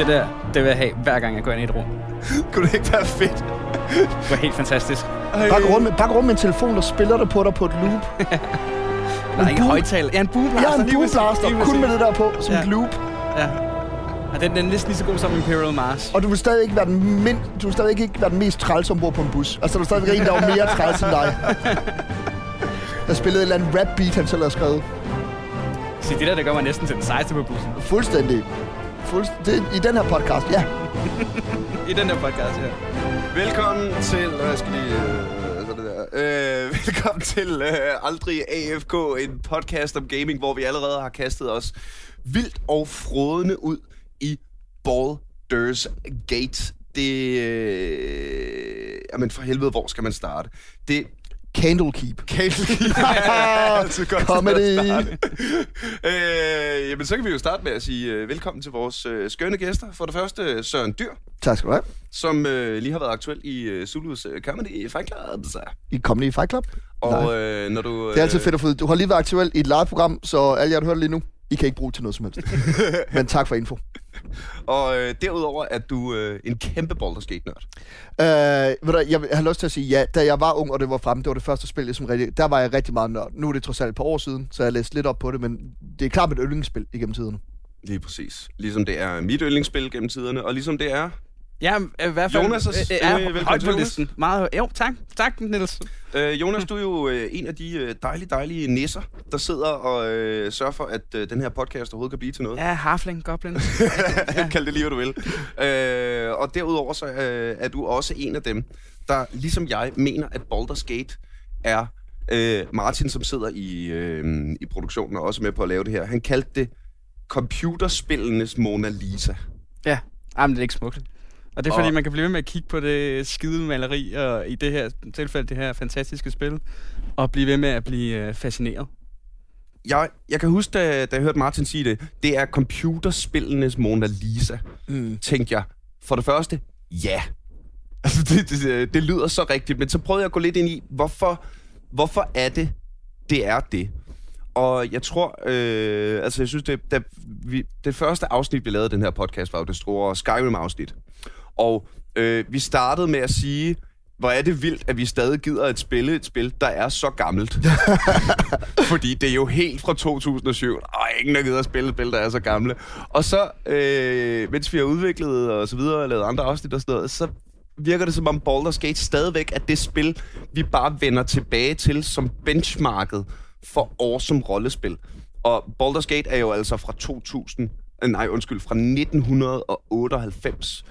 Det der, det vil jeg have, hver gang jeg går ind i et rum. Kunne det ikke være fedt? Det var helt fantastisk. Bare gå rundt med, bare gå rundt med en telefon, der spiller det på dig på et loop. Der er ikke boom- højtaler. Ja, en boomblaster. Ja, en lige kun med det der på, som Ja. et loop. Ja. Og den, den er næsten lige så god som Imperial Mars. Og du vil stadig ikke være den, mind, du vil stadig ikke være den mest træls ombord på en bus. Altså, du er stadig en, der er mere træls end dig. Der spillede et eller andet rap beat, han selv har skrevet. Se, det der, det gør mig næsten til den sejeste på bussen. Fuldstændig fuldstændig I den her podcast, ja. I den her podcast, ja. Velkommen til... Hvad skal lige... Øh, sådan der. Øh, velkommen til øh, Aldrig AFK, en podcast om gaming, hvor vi allerede har kastet os vildt og frodende ud i Baldur's Gate. Det... Øh, jamen for helvede, hvor skal man starte? Det Candlekeep. Kale ja, altid godt Comedy. øh, jamen, så kan vi jo starte med at sige øh, velkommen til vores øh, skønne gæster. For det første, Søren Dyr, Tak skal du have. som øh, lige har været aktuel i øh, Zulus øh, Comedy Fight Club. Så. I Comedy Fight Club. Og øh, når du... Øh, Det er altid fedt at få Du har lige været aktuel i et live-program, så alle jer, der hører det lige nu, I kan ikke bruge til noget som helst. Men tak for info. Og øh, derudover er du øh, en kæmpe Baldur's Gate-nørd. Øh, ved du, jeg har lyst til at sige ja. Da jeg var ung, og det var fremme, det var det første spil, jeg som rigtig, der var jeg rigtig meget nørd. Nu er det trods alt et par år siden, så jeg læste lidt op på det, men det er klart mit yndlingsspil igennem tiderne. Lige præcis. Ligesom det er mit yndlingsspil gennem tiderne, og ligesom det er... Ja, i hvert fald. Jonas er- øh, øh, velkommen højt til, på Jonas. listen. Meget, jo, tak. Tak, Niels. Øh, Jonas, du er jo øh, en af de øh, dejlige, dejlige nisser, der sidder og øh, sørger for, at øh, den her podcast overhovedet kan blive til noget. Ja, Harfling, Goblin. Kald det lige, hvad du vil. Øh, og derudover så øh, er du også en af dem, der ligesom jeg mener, at Baldur's Gate er øh, Martin, som sidder i, øh, i produktionen og også med på at lave det her. Han kaldte det computerspillenes Mona Lisa. ja, Jamen, det er ikke smukt. Og det er fordi, Og- man kan blive ved med at kigge på det skide maleri, og i det her tilfælde, det her fantastiske spil, og blive ved med at blive øh, fascineret. Jeg, jeg kan huske, da, da jeg hørte Martin sige det, det er computerspillenes Mona Lisa. Mm. Tænkte jeg, for det første, ja. Altså, det, det, det lyder så rigtigt, men så prøvede jeg at gå lidt ind i, hvorfor, hvorfor er det, det er det? Og jeg tror, øh, altså jeg synes, det, da vi, det første afsnit, vi lavede den her podcast, var jo det store Skyrim-afsnit. Og øh, vi startede med at sige, hvor er det vildt, at vi stadig gider at spille et spil, der er så gammelt. Fordi det er jo helt fra 2007. Og ingen, der gider at spille et spil, der er så gamle. Og så, øh, mens vi har udviklet og så videre, og lavet andre afsnit og sådan noget, så virker det som om Baldur's Gate stadigvæk er det spil, vi bare vender tilbage til som benchmarket for awesome rollespil. Og Baldur's Gate er jo altså fra 2000, øh, nej undskyld, fra 1998.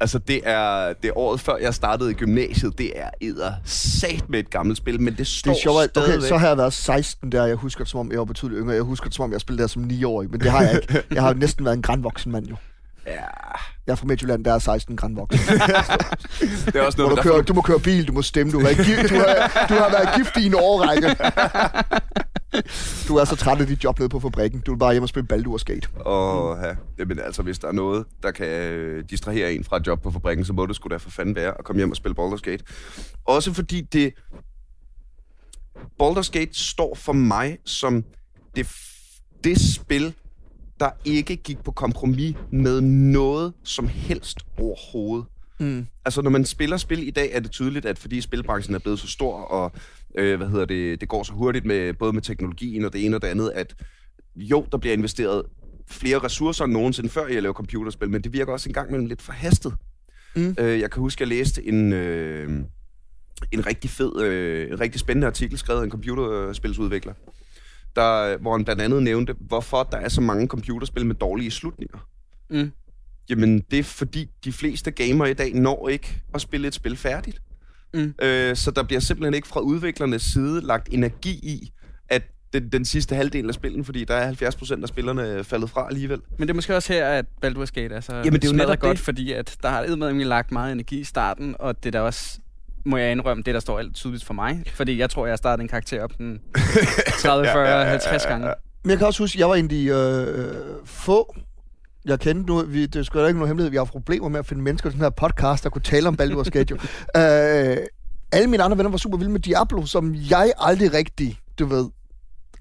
Altså, det er, det er året før, jeg startede i gymnasiet. Det er edder sat med et gammelt spil, men det står Det er sjovt, at okay, stadigvæk. så har jeg været 16 der. Jeg husker det, som om jeg var betydeligt yngre. Jeg husker det, som om jeg spillede der som 9-årig, men det har jeg ikke. Jeg har jo næsten været en grandvoksen mand, jo. Ja, Jeg er fra Midtjylland, der er 16 grandvoksen. det er også noget, du, der køre, du må køre bil, du må stemme, du har, du har, du har været gift i en årrække. Du er så træt af dit job nede på fabrikken. Du vil bare hjem og spille Baldur Skate. Og ja, jamen, altså, hvis der er noget, der kan øh, distrahere en fra et job på fabrikken, så må det sgu da for fanden være at komme hjem og spille Baldur's Gate. Også fordi det... Baldur's Gate står for mig som det, det spil, der ikke gik på kompromis med noget som helst overhovedet. Mm. Altså, når man spiller spil i dag, er det tydeligt, at fordi spilbranchen er blevet så stor, og øh, hvad hedder det, det går så hurtigt med både med teknologien og det ene og det andet, at jo, der bliver investeret flere ressourcer end nogensinde før i at lave computerspil, men det virker også en gang imellem lidt forhastet. Mm. Øh, jeg kan huske, at jeg læste en, øh, en rigtig fed, øh, en rigtig spændende artikel, skrevet af en computerspilsudvikler, der, hvor han blandt andet nævnte, hvorfor der er så mange computerspil med dårlige slutninger. Mm. Jamen, det er fordi, de fleste gamere i dag når ikke at spille et spil færdigt. Mm. Øh, så der bliver simpelthen ikke fra udviklernes side lagt energi i, at den, den sidste halvdel af spillet, fordi der er 70 procent af spillerne faldet fra alligevel. Men det er måske også her, at Baldur's Gate er så Jamen, det er jo netop godt, det. fordi at der har eddermame lagt meget energi i starten, og det er der også må jeg indrømme, det der står alt tydeligt for mig. Fordi jeg tror, jeg startede en karakter op den 30, 40, Ja, ja, ja, 50 gange. Men jeg kan også huske, at jeg var en af de øh, få, jeg kendte nu, vi, det er da ikke nogen hemmelighed, vi har problemer med at finde mennesker til den her podcast, der kunne tale om Baldur's Gate. jo. øh, alle mine andre venner var super vilde med Diablo, som jeg aldrig rigtig, du ved,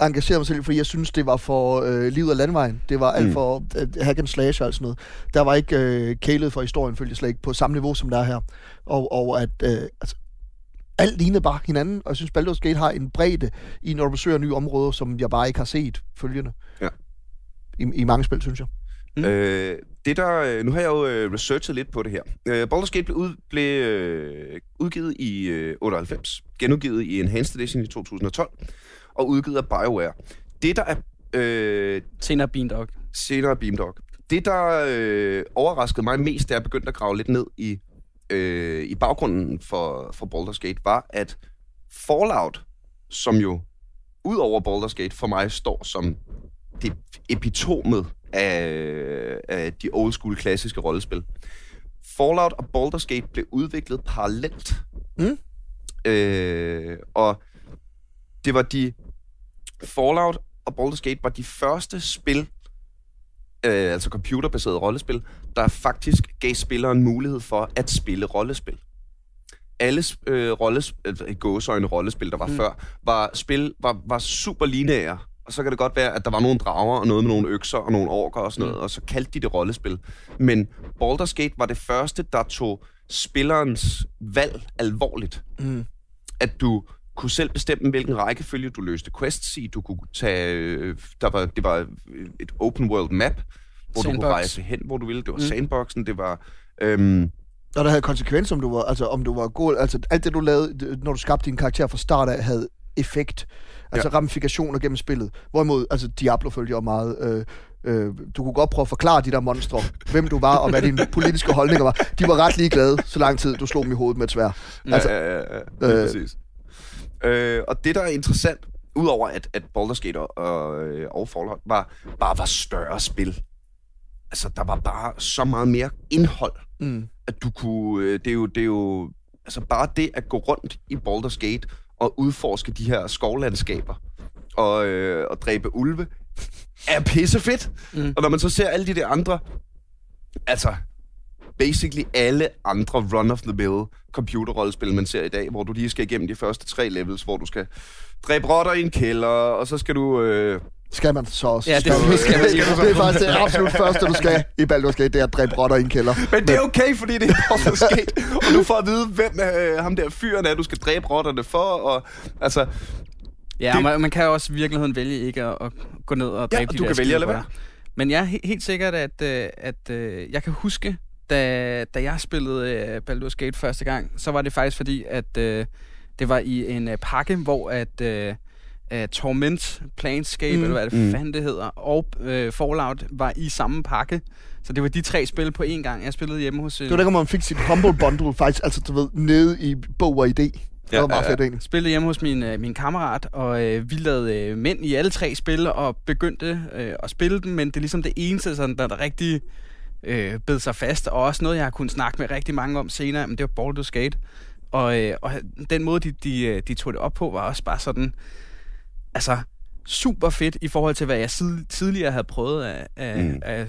engageret mig selv, fordi jeg synes, det var for øh, livet af landvejen. Det var alt Mm. for øh, hack and slash og sådan noget. Der var ikke øh, kælet for historien, følte jeg slet ikke, på samme niveau, som der er her. Og, og at øh, altså, alt lignede bare hinanden, og jeg synes, Baldur's Gate har en bredde i, når du besøger nye områder, som jeg bare ikke har set følgende. Ja. I, I mange spil, synes jeg. Mm. Øh, det der, øh, nu har jeg jo øh, researchet lidt på det her. Øh, Baldur's Gate blev, ud, blev øh, udgivet i øh, 98, genudgivet i Enhanced Edition i 2012, og udgivet af BioWare. Det der er øh, Senere Beandog. senere Beamdog. Det, der øh, overraskede mig mest, da jeg begyndte at grave lidt ned i, øh, i baggrunden for, for Baldur's Gate, var, at Fallout, som jo ud over Baldur's Gate for mig står som det epitomet af, af de old school klassiske rollespil. Fallout og Baldur's Gate blev udviklet parallelt. Mm. Øh, og det var de... Fallout og Baldur's Gate var de første spil, øh, altså computerbaserede rollespil, der faktisk gav spilleren mulighed for at spille rollespil. Alle øh, rolles, øh, gåsøjne rollespil, der var mm. før, var spil var, var super lineære. Og så kan det godt være, at der var nogle drager og noget med nogle økser og nogle orker og sådan noget, og så kaldte de det rollespil. Men Baldur's Gate var det første, der tog spillerens valg alvorligt. Mm. At du kunne selv bestemme, hvilken rækkefølge du løste quests i. Du kunne tage... øh, Der var, det var et open world map, hvor du Sandbox. kunne rejse hen, hvor du ville. Det var Mm. mm. sandboxen, det var... Øhm, Og der havde konsekvens, om du var, altså, om du var god. Altså, alt det, du lavede, når du skabte din karakter fra start af, havde effekt. Altså ja. ramifikationer gennem spillet. Hvorimod, altså, Diablo følte jeg jo meget... Øh, øh, du kunne godt prøve at forklare de der monstre, hvem du var, og hvad dine politiske holdninger var. De var ret ligeglade, så lang tid du slog dem i hovedet med et svær. Altså, ja, ja, ja, ja, øh, præcis. Øh, og det, der er interessant, udover at, at Baldur's Gate og, og, øh, og Fallout var, bare var større spil. Altså, der var bare så meget mere indhold, mm. at du kunne... øh, Det er jo, det er jo altså bare det at gå rundt i Baldur's Gate og udforske de her skovlandskaber og, øh, og dræbe ulve, er pissefedt. Mm. Og når man så ser alle de der andre, altså basically alle andre run-of-the-mill computerrollespil, man ser i dag, hvor du lige skal igennem de første tre levels, hvor du skal dræbe rotter i en kælder, og så skal du... Øh, Skal man så også. Ja, det skal man lige. det er faktisk det absolut første, du skal i Baldur's Gate, det er at dræbe rotter i en kælder. Men det er okay, fordi det er Baldur's Gate, og du får at vide, hvem øh, ham der fyren er, du skal dræbe rotterne for, og altså... Ja, Det- man, man kan jo også i virkeligheden vælge ikke at, at gå ned og dræbe Ja, de du der kan vælge at lade skiderotter. Men jeg er he- helt sikkert, at, øh, at øh, jeg kan huske, da, da jeg spillede øh, Baldur's Gate første gang, så var det faktisk fordi, at øh, det var i en øh, pakke, hvor at øh, øh, Torment, Planescape, Mm. eller hvad det Mm. fanden det hedder, og øh, Fallout var i samme pakke. Så det var de tre spil på én gang. Jeg spillede hjemme hos... øh, Det var der, hvor man fik sit Humble Bundle faktisk, altså du ved, nede i bog og idé. Det Ja, var meget fedt egentlig. spillede hjemme hos min, øh, min kammerat, og øh, vi lavede øh, mænd i alle tre spil, og begyndte øh, at spille dem, men det er ligesom det eneste, sådan, der, der rigtig øh, bed sig fast, og også noget, jeg har kunnet snakke med rigtig mange om senere, men det var Baldur's Gate. Og, øh, og den måde, de, de, øh, de tog det op på, var også bare sådan, altså, super fedt i forhold til, hvad jeg tidligere havde prøvet af, af, Mm. af,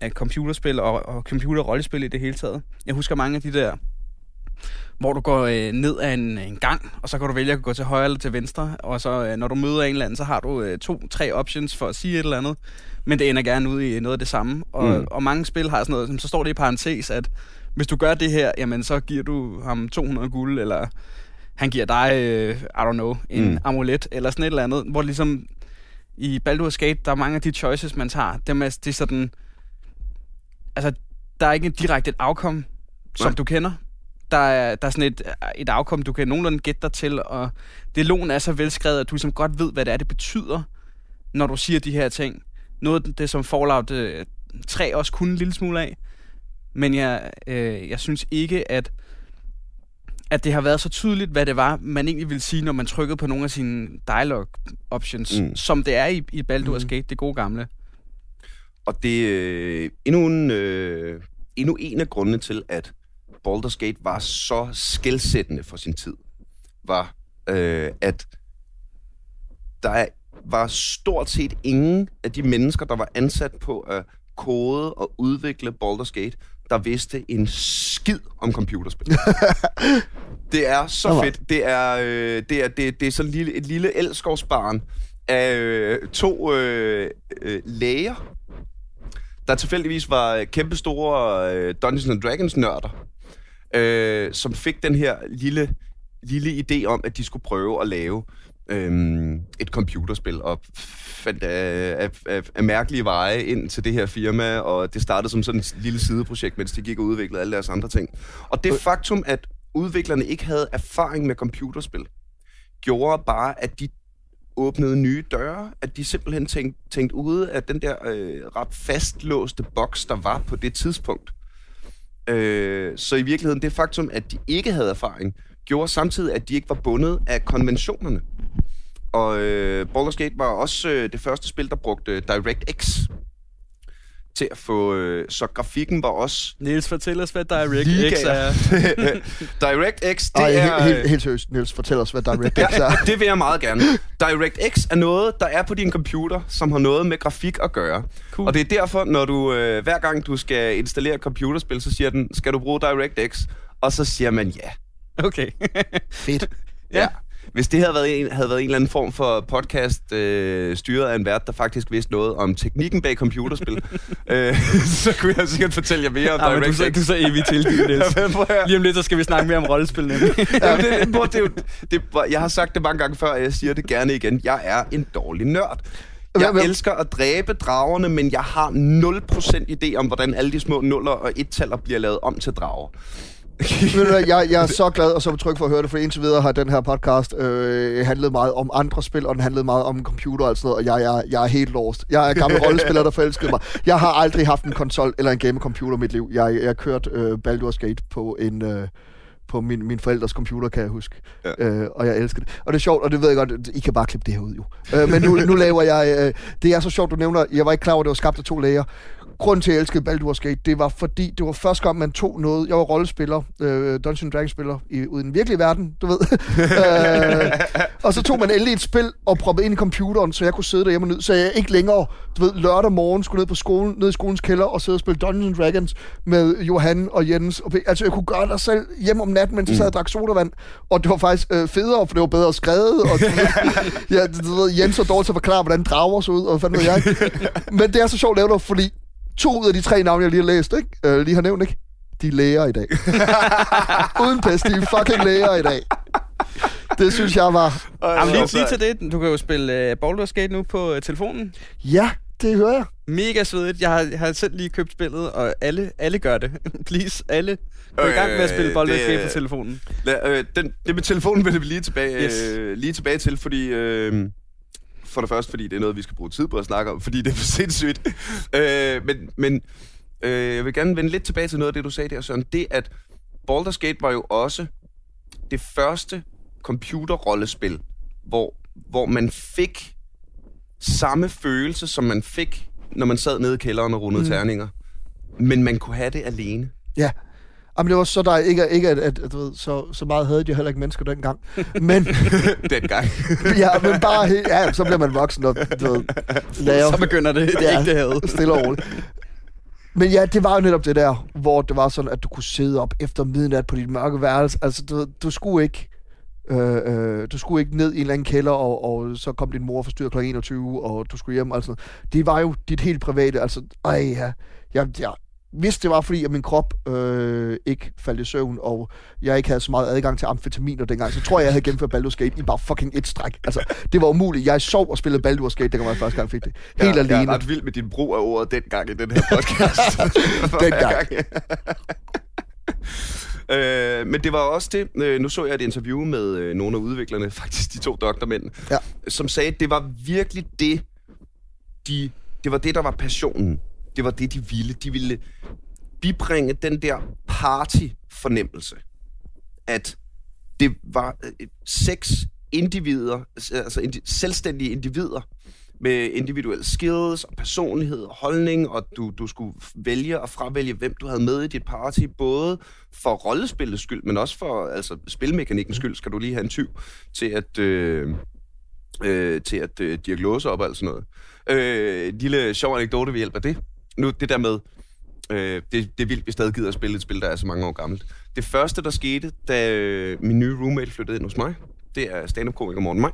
af computerspil og, og computerrollespil i det hele taget. Jeg husker mange af de der hvor du går øh, ned ad en, en gang, og så kan du vælge at gå til højre eller til venstre, og så øh, når du møder en eller anden, så har du øh, to, tre options for at sige et eller andet, men det ender gerne ud i noget af det samme. Og, Mm. og mange spil har sådan noget, som- så står det i parentes, at hvis du gør det her, jamen så giver du ham 200 guld, eller han giver dig, øh, I don't know, en Mm. amulet, eller sådan et eller andet, hvor ligesom i Baldur's Gate, der er mange af de choices, man tager, dem er, det er sådan, altså, der er ikke en direkte et outcome, som Nej. du kender. Der er, der er sådan et, et outcome, du kan nogenlunde gætte dig til, og dialogen er så velskrevet, at du ligesom godt ved, hvad det er, det betyder, når du siger de her ting. Noget af det, som Fallout øh, 3 også kunne en lille smule af. Men jeg, øh, jeg synes ikke, at, at det har været så tydeligt, hvad det var, man egentlig ville sige, når man trykkede på nogle af sine dialogue options, Mm. som det er i, i Baldur's Mm. Gate, det gode gamle. Og det er øh, endnu, en, øh, endnu en af grundene til, at Baldur's Gate var så skældsættende for sin tid, var, øh, at der er- var stort set ingen af de mennesker, der var ansat på at kode og udvikle Baldur's Gate, der vidste en skid om computerspil. det er så Nå. fedt. Det er, øh, det er, det, det er sådan lille, et lille elskovsbarn af øh, to øh, øh, læger, der tilfældigvis var kæmpestore øh, Dungeons and Dragons nørder, øh, som fik den her lille, lille idé om, at de skulle prøve at lave øh, et computerspil, og fandt af, af, af, af mærkelige veje ind til det her firma, og det startede som sådan et lille sideprojekt, mens de gik og udviklede alle deres andre ting. Og det faktum, at udviklerne ikke havde erfaring med computerspil, gjorde bare, at de åbnede nye døre, at de simpelthen tænkte, tænkte ude af den der øh, ret fastlåste boks, der var på det tidspunkt. Øh, så i virkeligheden, det faktum, at de ikke havde erfaring, gjorde samtidig, at de ikke var bundet af konventionerne. Og øh, Baldur's Gate var også øh, det første spil, der brugte DirectX til at få... Øh, så grafikken var også... Niels, fortæl os, hvad DirectX er. DirectX, det Ej, er... helt, helt, helt seriøst, Niels, fortæl os, hvad DirectX er. Det vil jeg meget gerne. DirectX er noget, der er på din computer, som har noget med grafik at gøre. Cool. Og det er derfor, når du øh, hver gang du skal installere et computerspil, så siger den, skal du bruge DirectX? Og så siger man ja. Okay. Fedt. Ja. Hvis det havde været en, havde været en eller anden form for podcast øh, styret af en vært, der faktisk vidste noget om teknikken bag computerspil, øh, så kunne jeg sikkert fortælle jer mere om Ja, men du, du er så evigt tilgivet, Niels. Ja. Lige om lidt, så skal vi snakke mere om rollespil, nemlig. Ja, det, det, jo, det, jeg har sagt det mange gange før, og jeg siger det gerne igen. Jeg er en dårlig nørd. Jeg elsker at dræbe dragerne, men jeg har 0% idé om, hvordan alle de små nuller og et-taller bliver lavet om til drager. Ved du hvad, jeg, jeg er så glad og så tryg for at høre det, for indtil videre har den her podcast øh, handlet meget om andre spil, og den handlede meget om computer og sådan noget, og jeg, jeg, jeg er helt lost. Jeg er gammel rollespiller, der forelskede mig. Jeg har aldrig haft en konsol eller en gamecomputer i mit liv. Jeg, jeg har kørt øh, Baldur's Gate på en... Øh, på min, min forældres computer, kan jeg huske. Ja. Øh, og jeg elsker det. Og det er sjovt, og det ved jeg godt, I kan bare klippe det her ud jo. Øh, men nu, nu laver jeg... Øh, det er så sjovt, du nævner, jeg var ikke klar over, at det var skabt af to læger. Grunden til, at jeg elskede Baldur's Gate, det var fordi, det var første gang, man tog noget. Jeg var rollespiller, øh, Dungeons Dragons spiller i, ude i den virkelige verden, du ved. øh, og så tog man endelig et spil og proppede ind i computeren, så jeg kunne sidde derhjemme og nyde. Så jeg ikke længere, du ved, lørdag morgen skulle ned på skolen, ned i skolens kælder og sidde og spille Dungeons Dragons med Johan og Jens. Og, altså, jeg kunne gøre det selv hjemme om natten, mens jeg sad og drak sodavand. Og det var faktisk øh, federe, for det var bedre skrevet. Og, du ved, ja, du ved, Jens var dårlig til at forklare, hvordan drager så ud, og hvad fanden ved jeg. Men det er så sjovt lavet, fordi to ud af de tre navne, jeg lige har læst, ikke? Øh, lige har nævnt, ikke? De er læger i dag. Uden pest, de er fucking læger i dag. Det synes jeg var... Jamen, lige, lige til det. Du kan jo spille uh, Baldur's Gate nu på uh, telefonen. Ja, det hører jeg. Mega svedigt. Jeg har, jeg har selv lige købt spillet, og alle, alle gør det. Please, alle. Gå i gang med at spille Øh, Baldur's Gate på telefonen. Lad, øh, den, det med telefonen vil vi lige tilbage, Yes. øh, lige tilbage til, fordi... Øh, for det første, fordi det er noget, vi skal bruge tid på at snakke om, fordi det er for sindssygt. øh, men men øh, jeg vil gerne vende lidt tilbage til noget af det, du sagde der, Søren. Det, at Baldur's Gate var jo også det første computerrollespil, hvor, hvor man fik samme følelse, som man fik, når man sad nede i kælderen og rundede mm. terninger. Men man kunne have det alene. Ja. Jamen, det var så der ikke, ikke at, at, at du ved, så, så meget havde de heller ikke mennesker dengang. Men, Dengang. ja, men bare ja, så bliver man voksen og du ved, laver Så begynder det Ja. ægte had. stille og roligt. Men ja, det var jo netop det der, hvor det var sådan, at du kunne sidde op efter midnat på dit mørke værelse. Altså, du, du skulle ikke... Øh, øh, du skulle ikke ned i en eller anden kælder, og, og så kom din mor forstyrret kl. 21, og du skulle hjem. Altså, det var jo dit helt private. Altså, ej, ja. Jeg, jeg, hvis det var fordi, at min krop øh, ikke faldt i søvn, og jeg ikke havde så meget adgang til amfetaminer dengang, så tror jeg, jeg havde gennemført Baldur's Gate i bare fucking et stræk. Altså, det var umuligt. Jeg sov og spillede Baldur's Gate, dengang jeg første gang fik det. Helt jeg, alene. Jeg er ret vild med din brug af ordet dengang i den her podcast. Dengang. øh, men det var også det, øh, nu så jeg et interview med øh, nogle af udviklerne, faktisk de to doktormænd, Ja. som sagde, at det var virkelig det, de, det var det, der var passionen. Det var det, de ville. De ville bibringe den der party-fornemmelse. At det var øh, seks individer, altså indi- selvstændige individer, med individuelle skills og personlighed og holdning, og du, du skulle vælge og fravælge, hvem du havde med i dit party, både for rollespillets skyld, men også for altså, spilmekanikkens skyld, skal du lige have en tyv til at, øh, øh, til at øh, diagnose op og alt sådan noget. Øh, en lille sjov anekdote ved hjælp af det. Nu det der med, øh, det, det er vildt, vi stadig gider at spille et spil, der er så mange år gammelt. Det første, der skete, da øh, min nye roommate flyttede ind hos mig, det er stand-up-komiker Morten Maj.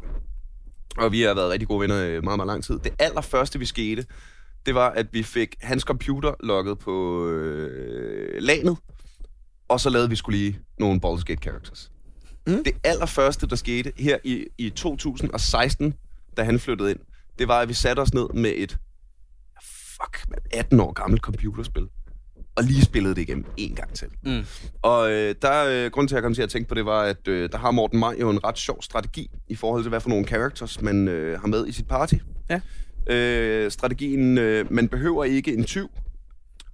Og vi har været rigtig gode venner i meget, meget lang tid. Det allerførste, vi skete, det var, at vi fik hans computer logget på øh, lanet, og så lavede vi skulle lige nogle Baldur's Gate characters. Mm. Det allerførste, der skete her i, i 2016, da han flyttede ind, det var, at vi satte os ned med et fuck, man, 18 år gammelt computerspil, og lige spillede det igennem en gang til. Mm. Og øh, der, øh, grunden til, at jeg kom til at tænke på det, var, at øh, der har Morten Maj jo en ret sjov strategi i forhold til, hvad for nogle characters man øh, har med i sit party. Ja. Øh, strategien, øh, man behøver ikke en tyv,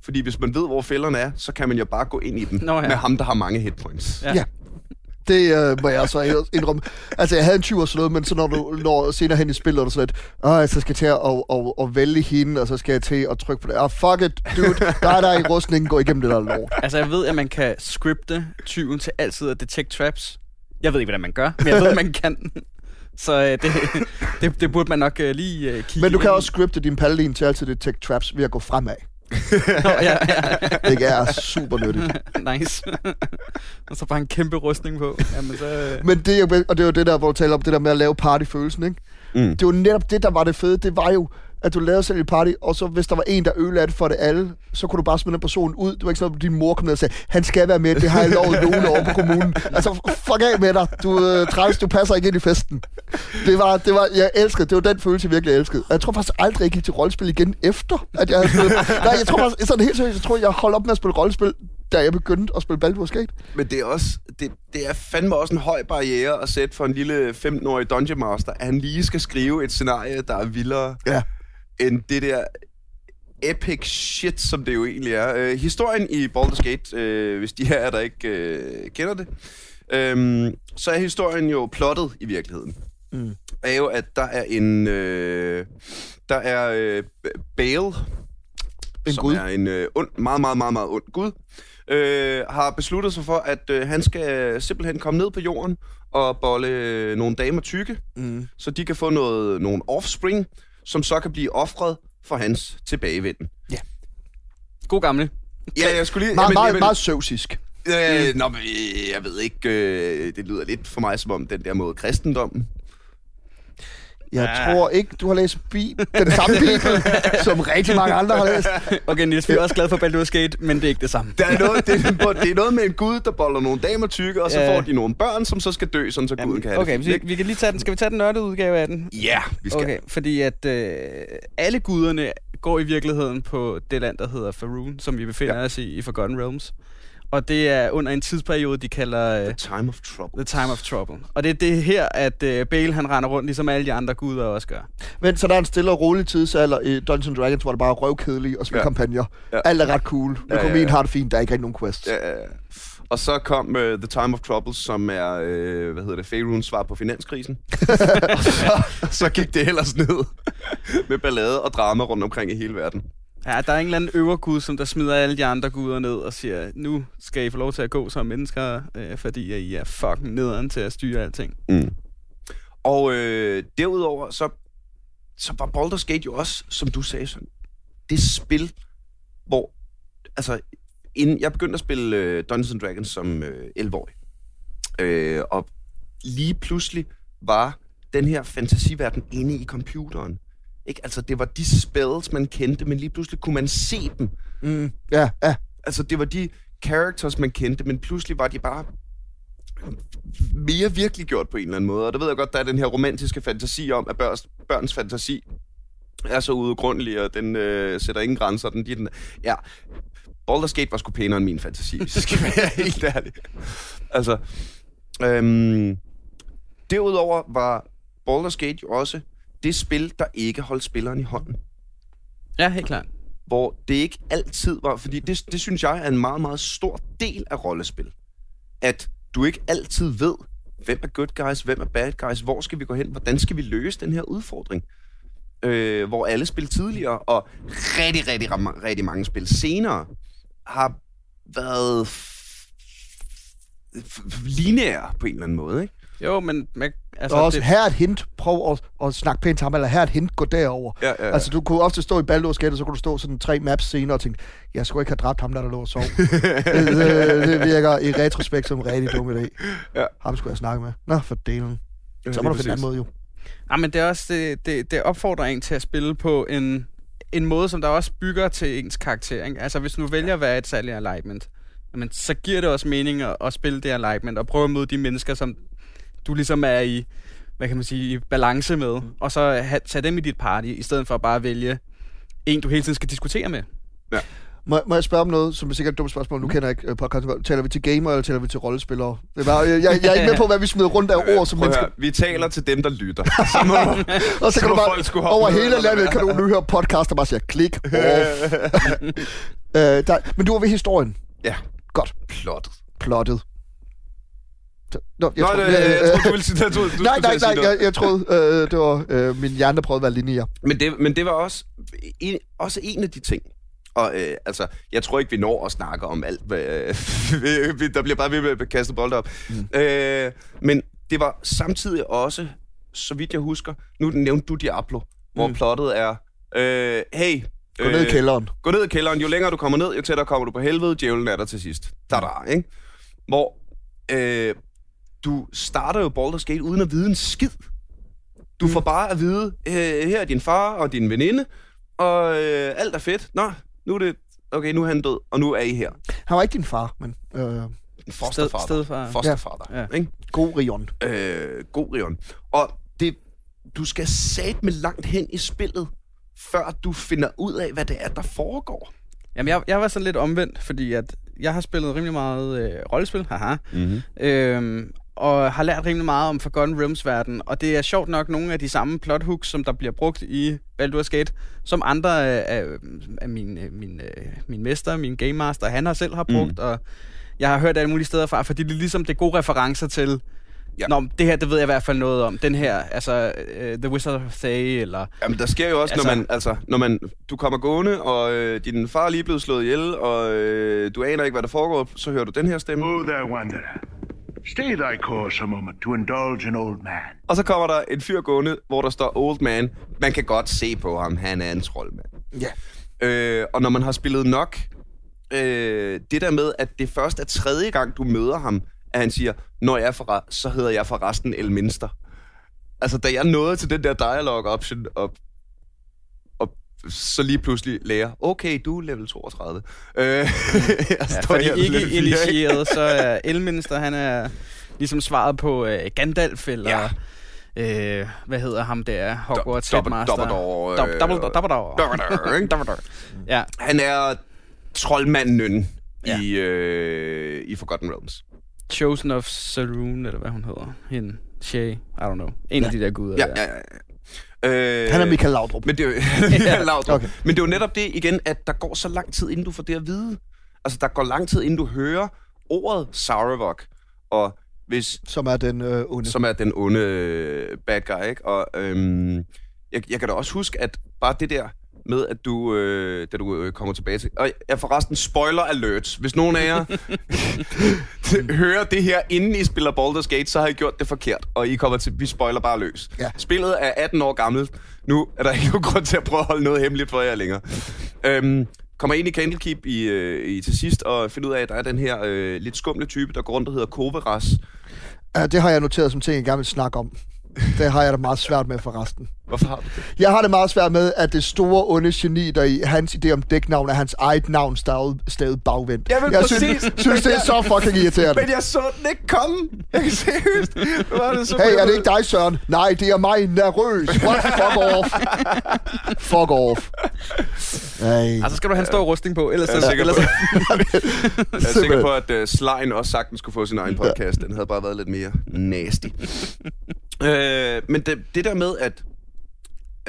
fordi hvis man ved, hvor fælderne er, så kan man jo bare gå ind i dem Nå ja. med ham, der har mange hitpoints. Ja. Ja. Det øh, må jeg så indrømme. Altså, jeg havde en 20 og sådan noget, men så når du når senere hen i spillet, er du sådan lidt, åh, så skal jeg til at, at, at, at vælge hende, og så skal jeg til at trykke på det. Ah, fuck it, dude. Der er der i rustningen, gå igennem det der lort. Altså, jeg ved, at man kan scripte tyven til altid at detect traps. Jeg ved ikke, hvordan man gør, men jeg ved, at man kan. Så øh, det, det, det burde man nok øh, lige øh, kigge Men du kan ind også scripte din paladin til altid detect traps ved at gå fremad. Nå, ja, ja. Det er super nyttigt. nice. og så bare en kæmpe rustning på. Jamen, så... øh, Men det, er jo- og det var det der, hvor du taler om det der med at lave partyfølelsen, ikke? Mm. Det var netop det, der var det fede. Det var jo, at du lavede selv et party, og så hvis der var en, der ødelagde det for det alle, så kunne du bare smide den person ud. Det var ikke sådan, at din mor kom ned og sagde, han skal være med, det har jeg lovet nogen over på kommunen. Altså, fuck af med dig. Du øh, træls, du passer ikke ind i festen. Det var, det var, jeg elskede, det var den følelse, jeg virkelig elskede. Jeg tror faktisk aldrig, jeg gik til rollespil igen efter, at jeg havde spillet. Nej, jeg tror faktisk, sådan helt seriøst, jeg tror, jeg holdt op med at spille rollespil, da jeg begyndte at spille Baldur's Gate. Men det er, også, det, det er fandme også en høj barriere at sætte for en lille 15-årig Dungeon Master, at han lige skal skrive et scenarie, der er vildere Ja. End det der epic shit, som det jo egentlig er. Øh, historien i Baldur's Gate, øh, hvis de her er, der ikke øh, kender det, øh, så er historien jo plottet i virkeligheden. Mm. Er jo, at der er en... Øh, der er øh, Bale, En som gud. er en øh, ond, meget, meget, meget, meget ond gud, øh, har besluttet sig for, at øh, han skal simpelthen komme ned på jorden og bolle øh, nogle damer tykke, Mm. så de kan få noget, nogle offspring, som så kan blive offret for hans tilbagevenden. God gamle. Ja, jeg skulle lige... Meget, jamen, meget, jamen, meget søvsisk. Øh, nå, men, øh, jeg ved ikke, øh, det lyder lidt for mig som om den der måde kristendommen. Jeg Ja. tror ikke, du har læst bi- den samme bibel, som rigtig mange andre har læst. Okay, Niels, vi er også glade for Baldur's Gate, men det er ikke det samme. Der er noget, det, er, det er noget med en gud, der boller nogle damer tykke, og så Ja. får de nogle børn, som så skal dø, sådan så guden kan have okay, det. vi, fint, vi kan lige tage den. Skal vi tage den nørdede udgave af den? Ja, vi skal. Okay, fordi at øh, alle guderne går i virkeligheden på det land, der hedder Faerun, som vi befinder ja. os i i Forgotten Realms. Og det er under en tidsperiode, de kalder øh, The time of trouble. The Time of Trouble. Og det er det her, at øh, Bale han render rundt, ligesom alle de andre guder også gør. Men så der er en stille og rolig tidsalder i Dungeons Dragons, hvor det bare er røvkedeligt og spille Ja. ja. kampagner. Ja. Ja. Alt er ret cool. Ja, ja, Økonomien ja. har det fint, der er ikke rigtig nogen quests. Ja, ja, ja. Og så kom uh, The Time of Trouble, som er, uh, hvad hedder det, Faeruns svar på finanskrisen. og så, så gik det ellers ned med ballade og drama rundt omkring i hele verden. Ja, der er en eller anden øvre gud, som der smider alle de andre guder ned og siger, nu skal I få lov til at gå som mennesker, øh, fordi I er fucking nederen til at styre alting. Mm. Og øh, derudover, så, så var Baldur's Gate jo også, som du sagde, sådan, det spil, hvor, altså, inden jeg begyndte at spille øh, Dungeons and Dragons som øh, 11-årig, øh, og lige pludselig var den her fantasiverden inde i computeren. Ikke? Altså, det var de spells, man kendte, men lige pludselig kunne man se dem. Mm. Ja, ja. Altså, det var de characters, man kendte, men pludselig var de bare mere virkelig gjort på en eller anden måde. Og der ved jeg godt, der er den her romantiske fantasi om, at børns, børns fantasi er så udgrundelig, og den øh, sætter ingen grænser. Den, den, ja, Baldur's Gate var sgu pænere end min fantasi, hvis jeg skal være helt ærlig. Altså, øhm, derudover var Baldur's Gate jo også det spil, der ikke holdt spilleren i hånden Ja, helt klart. hvor det ikke altid var, fordi det, det synes jeg er en meget, meget stor del af rollespil. At du ikke altid ved, hvem er good guys, hvem er bad guys, hvor skal vi gå hen, hvordan skal vi løse den her udfordring. Øh, hvor alle spil tidligere, og rigtig, rigtig, rigtig, mange spil senere, har været lineære på en eller anden måde, ikke? Jo, men... men altså, Og også, det, her er et hint, prøv at, at snakke pænt til ham, eller her er et hint, gå derover. Ja, ja, ja. Altså, du kunne ofte stå i Baldur's Gate, og så kunne du stå sådan tre maps senere og tænke, jeg skulle ikke have dræbt ham, der, der lå og sov. det, det, det, virker i retrospekt som en rigtig dum idé. Ja. Ham skulle jeg snakke med. Nå, for delen. Ja, Så må du finde en anden måde, jo. Ja, men det er også det, det, det opfordrer en til at spille på en, en måde, som der også bygger til ens karakter. Ikke? Altså, hvis du vælger at være et særligt alignment, jamen, så giver det også mening at, at spille det alignment og prøve at møde de mennesker, som du ligesom er i, hvad kan man sige, i balance med, mm. og så ha, tage dem i dit party, i stedet for at bare vælge en, du hele tiden skal diskutere med. Ja. Må, må jeg spørge om noget, som er sikkert et dumt spørgsmål? Nu kender jeg ikke uh, podcasten. Taler vi til gamer, eller taler vi til rollespillere? Det er bare, jeg, jeg, jeg er ikke med på, hvad vi smider rundt af ord som at mennesker. vi taler til dem, der lytter. Så må, Og så kan du bare, over hele landet, kan du nu høre podcast, der bare siger klik off. uh, der, men du var ved historien. ja, Godt. plottet. Plottet. Nå, jeg Nå, troede- det, jeg, jeg øh, troede, du ville sige, troede, du Nej, nej, nej, jeg, jeg troede, øh, det var øh, min hjerne, der prøvede at være linjer. Men det, men det var også en, også en af de ting. Og øh, altså, jeg tror ikke, vi når at snakke om alt. Øh, der bliver bare ved med at kaste bold op. Mm. Øh, men det var samtidig også, så vidt jeg husker, nu nævnte du Diablo, hvor Mm. plottet er, øh, hey... Gå ned i kælderen. Gå ned i kælderen. Jo længere du kommer ned, jo tættere kommer du på helvede. Djævlen er der til sidst. Tada, ikke? Hvor øh, du starter jo Baldur's Gate uden at vide en skid. Du får bare at vide, øh, her er din far og din veninde, og øh, alt er fedt. Nå, nu er det... Okay, nu er han død, og nu er I her. Han var ikke din far, men øh, Fosterfader. Sted- stedfar. Fosterfader, Ja. ja. ikke? god Rion. Øh, god Rion. Og det, du skal satme langt hen i spillet, før du finder ud af, hvad det er, der foregår. Jamen, jeg, jeg var sådan lidt omvendt, fordi at jeg har spillet rimelig meget øh, rollespil, haha, Mm-hmm. øhm, og har lært rimelig meget om Forgotten Realms verden, og det er sjovt nok nogle af de samme plot hooks, som der bliver brugt i Baldur's Gate, som andre af, af, min, øh, min, øh, min mester, min game master, han har selv har brugt, mm. og jeg har hørt alle mulige steder fra, fordi det er ligesom det er gode referencer til, Ja. Nå, det her, det ved jeg i hvert fald noget om. Den her, altså uh, The Wizard of Thay, eller... Jamen, der sker jo også, altså, Altså- når man, altså, når man, du kommer gående, og øh, din far er lige blevet slået ihjel, og øh, du aner ikke, hvad der foregår, så hører du den her stemme. Oh, there, wanderer. Stay thy course a moment to indulge an old man. Og så kommer der en fyr gående, hvor der står Old Man. Man kan godt se på ham, han er en troldmand. Ja. Øh, og når man har spillet nok, øh, det der med, at det først er tredje gang, du møder ham, at han siger, når jeg er for, så hedder jeg forresten Elminster. Altså, da jeg nåede til den der dialogue option, og så lige pludselig lærer, okay, du er level 32. Øh, Ja, står for de ikke initieret, så er Elminster, han er ligesom svaret på uh, Gandalf, eller... Øh, hvad hedder ham der? Hogwarts Dub- Headmaster. Dumbledore, øh, Dumbledore. Dumbledore. Dumbledore? Dumbledore. Ja, Han er troldmanden Ja. i, øh, i Forgotten Realms. Chosen of Saroon, eller hvad hun hedder. Hende. Shay. I don't know. En af de der guder Ja, der. ja, ja. Øh, Han er Michael Laudrup. Men det, er ja, Laudrup. Okay. men det er jo netop det igen, at der går så lang tid, inden du får det at vide. Altså, der går lang tid, inden du hører ordet Saravok, og hvis, Som er den øh, onde. som er den onde øh, bad guy, ikke? Og øhm, jeg, jeg kan da også huske, at bare det der med, at du, øh, da du øh, kommer tilbage til... Og jeg forresten, spoiler alert. Hvis nogen af jer hører det her, inden I spiller Baldur's Gate, så har I gjort det forkert, og I kommer til... Vi spoiler bare løs. Ja. Spillet er 18 år gammelt. Nu er der ikke nogen grund til at prøve at holde noget hemmeligt for jer længere. Øhm, kommer ind i Candlekeep i, øh, i til sidst, og finder ud af, at der er den her øh, lidt skumle type, der går rundt, der hedder Koveras. Ja, det har jeg noteret som ting, jeg gerne vil snakke om. Det har jeg da meget svært med forresten. Hvorfor har du det? Jeg har det meget svært med, at det store onde geni, der i hans idé om dæknavn, er hans eget navn stadig, stadig bagvendt. Jamen, jeg præcis. synes, synes, det er så fucking irriterende. Men jeg så den ikke komme. Jeg kan seriøst. Var det så? Hey, er det ikke dig, Søren? Nej, det er mig, nervøs. What? Fuck off. Fuck off. Ej. Altså skal du have en stor rustning på, ellers, Jeg er ellers på, jeg er sikker på at uh, Slein også sagtens skulle få sin egen podcast. Den havde bare været lidt mere nasty. Øh, men det, det der med, at,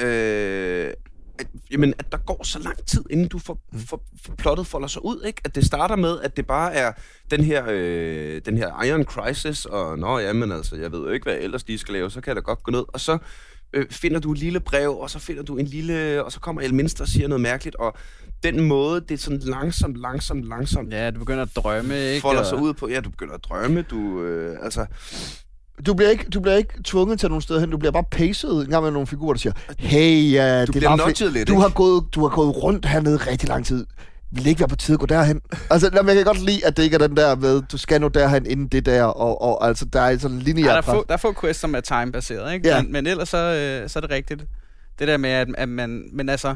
øh, at, jamen, at der går så lang tid, inden du får, får, får plottet folder sig ud, ikke? At det starter med, at det bare er den her, øh, den her Iron Crisis, og nå, jamen altså, jeg ved jo ikke, hvad ellers lige skal lave, så kan jeg da godt gå ned, og så øh, finder du et lille brev, og så finder du en lille, og så kommer Elminster og siger noget mærkeligt, og den måde, det er sådan langsomt, langsomt, langsomt Ja, du begynder at drømme, ikke? folder sig ud på, ja, du begynder at drømme, du, øh, altså, Du bliver, ikke, du bliver ikke tvunget til nogle steder hen. Du bliver bare paced en gang med nogle figurer, der siger, hey, uh, det bliver er bare nudget fordi, lidt, du ikke? har, gået, du har gået rundt hernede rigtig lang tid. vil det ikke være på tide at gå derhen? Altså, jamen, jeg kan godt lide, at det ikke er den der med, du skal nu derhen inden det der, og, og altså, der er sådan en linje. Ja, der, er få, der er få quests, som er time-baseret, ikke? Ja. Men, men ellers så, øh, så er det rigtigt. Det der med, at, at man... Men altså,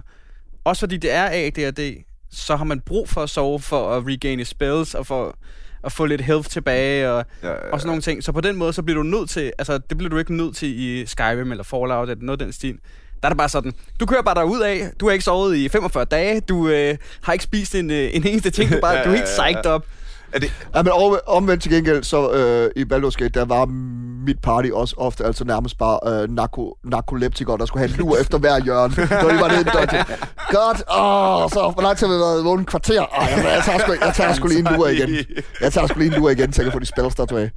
også fordi det er ADHD, så har man brug for at sove for at regaine spells, og for at få lidt health tilbage, og, Ja, ja, og sådan nogle ting. Så på den måde, så bliver du nødt til... Altså, det bliver du ikke nødt til i Skyrim eller Fallout, eller noget af den stil. Der er det bare sådan, du kører bare derud af, du har ikke sovet i 45 dage, du øh, har ikke spist en, øh, en eneste ting, du, bare, du er helt psyched op. Er det, Ja, men om, omvendt til gengæld, så øh, i Baldur's Gate, der var mit party også ofte altså nærmest bare øh, narko, narkoleptikere, der skulle have en lur efter hver hjørne. Når de var nede i. Godt, åh, så hvor lang tid har vi været vågen? En kvarter? Ej, jeg, jeg, tager sgu, jeg tager sgu lige en lur igen. Jeg tager sgu lige en lur igen, så jeg kan få de spells der tilbage.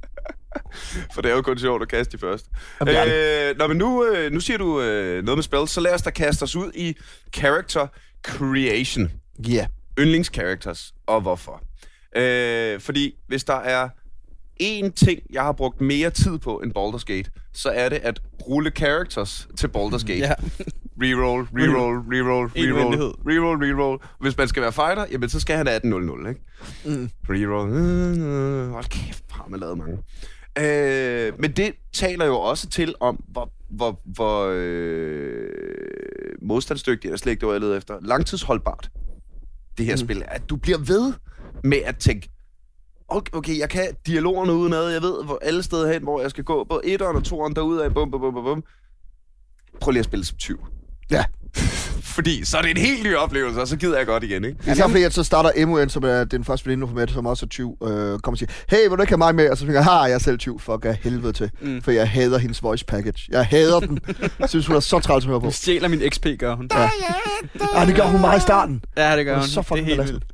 For det er jo kun sjovt at kaste de først. Øh, nå, men nu, øh, nu siger du øh, noget med spil, så lad os da kaste os ud i character creation. Ja. Yeah. Yndlingscharacters, og hvorfor. Øh, fordi hvis der er én ting, jeg har brugt mere tid på end Baldur's Gate, så er det at rulle characters til Baldur's Gate. Ja. Reroll, reroll, reroll, reroll, reroll, reroll. Hvis man skal være fighter, jamen så skal han 18.00, ikke? Mm. Reroll. Øh, Hold kæft, har man lavet mange. Øh, men det taler jo også til om, hvor, hvor, hvor øh, modstandsdygtigt, er slet ikke det, var, jeg leder efter, langtidsholdbart det her mm. spil er. At du bliver ved med at tænke, okay, okay, jeg kan dialogerne udenad, jeg ved hvor alle steder hen, hvor jeg skal gå, både etteren og toeren derudad, bum, bum, bum, bum, bum. Prøv lige at spille som 20. Ja. Fordi så er det en helt ny oplevelse, og så gider jeg godt igen, ikke? Især fordi, at så starter MUN, som er den første veninde, får med, som også er 20, øh, kommer og siger, hey, vil du ikke have mig med? Og så tænker jeg, har jeg er selv 20, fuck af helvede til. Mm. For jeg hader hendes voice package. Jeg hader den. Jeg synes, hun er så træls at høre på. Hun stjæler min XP, gør hun. Ja. Ah, det gør hun meget i starten. Ja, det gør Hun er hun. så det er fucking helt vildt.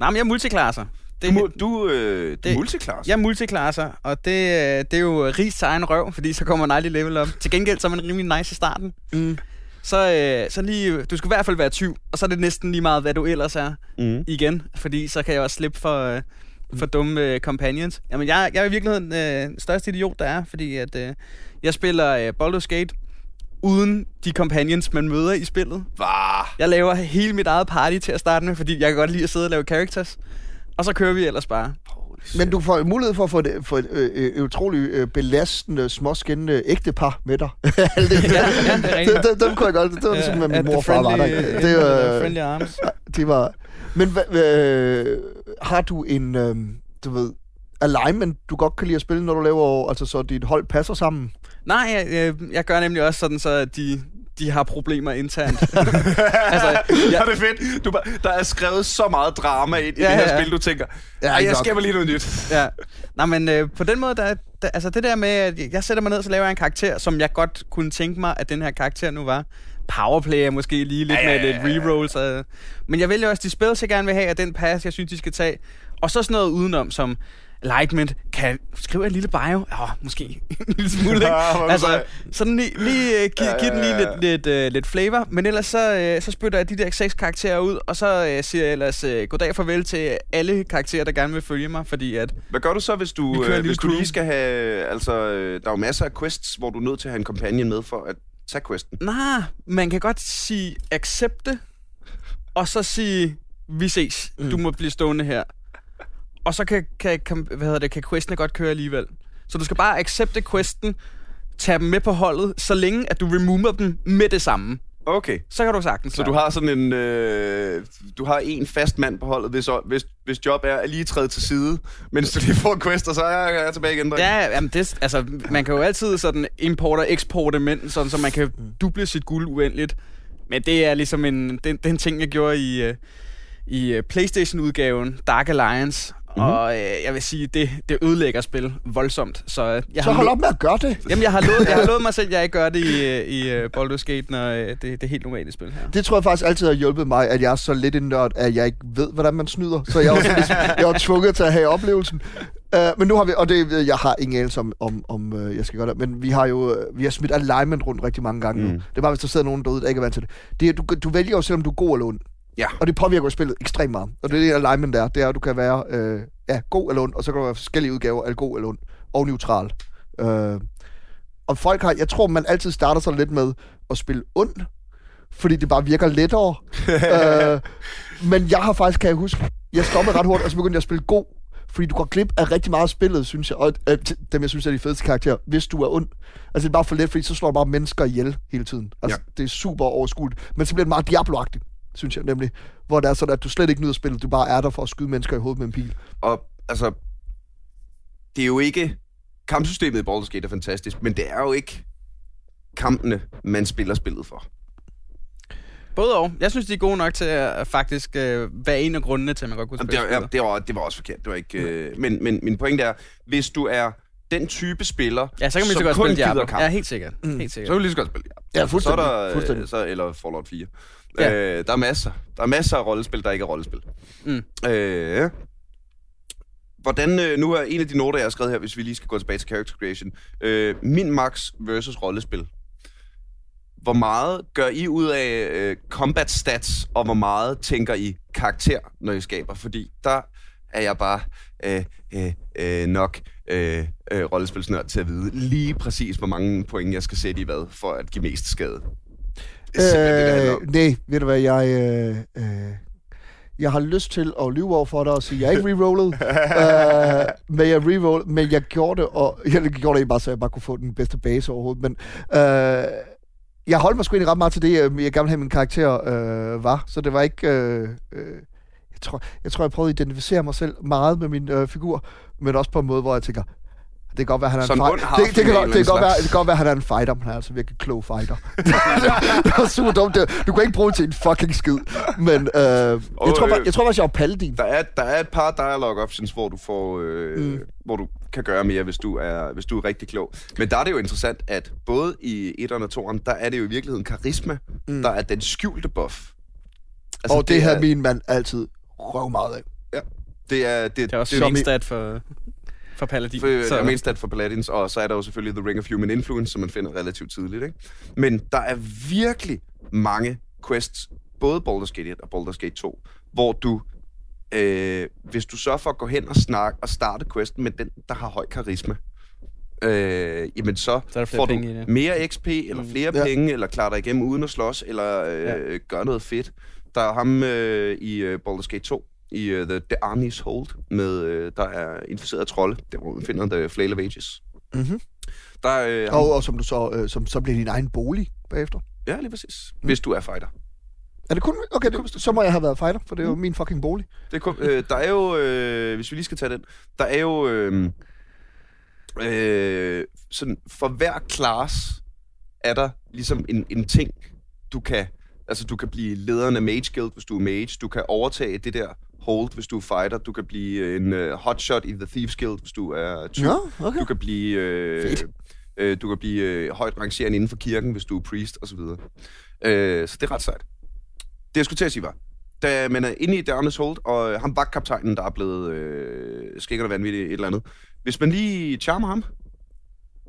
Nej, men jeg er multiklasser. Det, Du, du, øh, Det- multiklasse. Jeg er multiklasser, og det, øh, det er jo rig til egen røv, fordi så kommer man aldrig level op. Til gengæld så er man rimelig nice i starten. Mm. Så, øh, så lige, du skal i hvert fald være 20, og så er det næsten lige meget, hvad du ellers er Mm. igen. Fordi så kan jeg også slippe for, øh, for dumme øh, companions. Jamen, jeg, jeg er i virkeligheden øh, største idiot, der er, fordi at, øh, jeg spiller øh, Baldur's Gate uden de companions, man møder i spillet. Var. Jeg laver hele mit eget party til at starte med, fordi jeg kan godt lide at sidde og lave characters. Og så kører vi ellers bare. Men du får mulighed for at få et, for et øh, øh, utroligt øh, belastende, småskinnende ægtepar med dig. Halvdelen. Ja, ja, det er rigtigt. det, det, dem kunne jeg godt. Det var ligesom, hvad min At mor the og far var der. ikke? Det, øh, friendly arms. de var... Men hvad, øh, har du en, øh, du ved, alignment, du godt kan lide at spille, når du laver, altså så dit hold passer sammen? Nej, jeg, jeg, gør nemlig også sådan, så at de, de har problemer internt. altså, Ja. jeg, det er fedt. Du, der er skrevet så meget drama ind i Ja, det her ja. spil, du tænker, Ja, jeg nok. skaber lige noget nyt. ja. Nej, men øh, på den måde, der, der, altså det der med, at jeg sætter mig ned, så laver jeg en karakter, som jeg godt kunne tænke mig, at den her karakter nu var. Powerplay er måske lige lidt Ja, ja, med ja, lidt ja. rerolls. Og, men jeg vælger også de spil, jeg gerne vil have, og den pass, jeg synes, de skal tage. Og så sådan noget udenom, som Lightment kan skrive en lille bio. Ja, måske en lille smule, ikke? Ja, altså, sådan lige, lige uh, give, Ja, give den lige ja, ja. lidt, lidt, uh, lidt flavor. Men ellers så, uh, så spytter jeg de der seks karakterer ud, og så uh, siger jeg ellers uh, goddag farvel til alle karakterer, der gerne vil følge mig, fordi at... Hvad gør du så, hvis Vi du, øh, hvis du lige skal have... Altså, der er jo masser af quests, hvor du er nødt til at have en companion med for at tage questen. Nej, man kan godt sige accepte, og så sige, vi ses, mm. du må blive stående her. Og så kan, kan, kan, hvad hedder det, kan questene godt køre alligevel. Så du skal bare accepte questen, tage dem med på holdet, så længe at du remover dem med det samme. Okay. Så kan du sagtens Så du har sådan en... Øh, du har en fast mand på holdet, hvis, hvis, hvis job er at lige træde til side, mens du lige får quest, og så er jeg, jeg tilbage igen. dreng. Ja, jamen det, altså, man kan jo altid sådan importe og eksporte mænd, sådan, så man kan duble sit guld uendeligt. Men det er ligesom en, den, den ting, jeg gjorde i, øh, i øh, Playstation-udgaven, Dark Alliance. Mhm. Mm-hmm. Og øh, jeg vil sige, det, det ødelægger spil voldsomt. Så, øh, jeg Så har hold lo- op med at gøre det. Jamen, jeg har lovet, jeg har lovet mig selv, at jeg ikke gør det i, øh, i uh, Baldur's Gate, når øh, det, det er helt normalt spil her. Det tror jeg faktisk altid har hjulpet mig, at jeg er så lidt en nørd, at jeg ikke ved, hvordan man snyder. Så jeg er, også ligesom, jeg er tvunget til at have oplevelsen. Uh, men nu har vi, og det, jeg har ingen anelse om, om, om uh, jeg skal gøre det, men vi har jo vi har smidt alignment rundt rigtig mange gange mm. nu. Det er bare, hvis der sidder nogen derude, der ikke er vant til det. det du, du vælger jo, selvom du er god eller ond. Ja. Og det påvirker jo spillet ekstremt meget. Og det er det, alignment er. Det er, at du kan være øh, ja, god eller ond, og så kan du være forskellige udgaver af god eller ond, og neutral. Øh, og folk har, jeg tror, man altid starter sig lidt med at spille ond, fordi det bare virker lettere. øh, Men jeg har faktisk, kan jeg huske, jeg stoppede ret hurtigt, og så begyndte jeg at spille god. Fordi du går glip af rigtig meget af spillet, synes jeg. Og øh, dem, jeg synes er de fedeste karakterer, hvis du er ond. Altså, det er bare for let, fordi så slår du bare mennesker ihjel hele tiden. Altså, ja. det er super overskueligt. Men så bliver det meget diablo synes jeg nemlig. Hvor det er sådan, at du slet ikke nyder spillet, du bare er der for at skyde mennesker i hovedet med en pil. Og altså, det er jo ikke... Kampsystemet i Baldur's Gate er fantastisk, men det er jo ikke kampene, man spiller spillet for. Både og. Jeg synes, de er gode nok til at faktisk øh, være en af grundene til, at man godt kunne Jamen, spille det, var, ja, det, var, det var også forkert. Det var ikke, øh, men, men min pointe er, hvis du er den type spiller, Ja, så kan man lige så som godt kun spille gider Diablo. kamp, Ja, helt sikkert. Mm. Helt så sikkert. kan du lige så godt spille Diablo. Ja, fuldstændig. Så er der, fuldstændig. øh, så, eller Fallout 4. Ja. Øh, der er masser. Der er masser af rollespil, der ikke er rollespil. Mm. Øh, hvordan, øh, nu er en af de noter, jeg har skrevet her, hvis vi lige skal gå tilbage til character creation. Øh, min max versus rollespil. Hvor meget gør I ud af øh, combat stats, og hvor meget tænker I karakter, når I skaber? Fordi der er jeg bare øh, øh, øh, nok øh, øh, rollespilsnørd til at vide lige præcis, hvor mange point jeg skal sætte i hvad, for at give mest skade. Det er. Øh, nej, ved du hvad, jeg... Øh, øh, jeg har lyst til at lyve over for dig og sige, at jeg ikke rerollet, øh, men jeg reroll, men jeg gjorde det, og jeg gjorde det bare, så jeg bare kunne få den bedste base overhovedet, men øh, jeg holdt mig sgu egentlig ret meget til det, øh, jeg gerne ville have min karakter øh, var, så det var ikke... Øh, øh, jeg, tror, jeg tror, jeg prøvede at identificere mig selv meget med min øh, figur, men også på en måde, hvor jeg tænker, det kan godt være, han er Sådan en fighter. Det, det, kan, det, kan godt være, det kan godt være, han er en fighter, men han er altså virkelig klog fighter. det var super dumt. Det, du kan ikke bruge det til en fucking skid. Men øh, jeg, tror, øh, bare, jeg tror faktisk, jeg var paladin. Der er, der er et par dialogue options, hvor du får, øh, Mm. hvor du kan gøre mere, hvis du, er, hvis du er rigtig klog. Men der er det jo interessant, at både i 1'eren og 2'eren, der er det jo i virkeligheden karisma, Mm. der er den skjulte buff. Altså, og det, det er, havde min mand altid røv meget af. Det er, det, Det er også det, i- stat for, for Paladin. for, jeg er mest for Paladins, og så er der jo selvfølgelig The Ring of Human Influence, som man finder relativt tidligt. Ikke? Men der er virkelig mange quests, både Baldur's Gate 1 og Baldur's Gate 2, hvor du, øh, hvis du sørger for at gå hen og snakke og starte questen med den, der har høj karisma, øh, jamen så, Så er får du mere XP, eller flere Ja. ja. penge, eller klarer dig igennem uden at slås, eller øh, Ja. ja. gør noget fedt. Der er ham øh, i øh, Baldur's Gate 2, i uh, The, The Arnie's Hold, med, øh, der er inficeret trolde, der hvor man finder The Flail of Ages. Mm-hmm. Der øh, ham, Og, og som du så, øh, som, så bliver din egen bolig bagefter. Ja, lige præcis. Hvis du er fighter. Er det kun... Okay, det, så må jeg have været fighter, for det er jo min fucking bolig. Det er kun, øh, der er jo, øh, hvis vi lige skal tage den, der er jo, øh, øh, sådan, for hver class er der ligesom en, en ting, du kan, altså du kan blive lederen af Mage Guild, hvis du er mage, du kan overtage det der hold, hvis du er fighter, du kan blive en uh, hotshot i The Thieves Guild, hvis du er tyv, Ja, okay. du kan blive, øh, Fedt. øh, du kan blive øh, højt rangerende inden for kirken, hvis du er priest, og så videre. Øh, så det er ret sejt. Det jeg skulle til at sige var, da man er inde i Darnes Hold, og øh, ham vagtkaptajnen, der er blevet øh, skækkerne vanvittigt et eller andet. Hvis man lige charmer ham,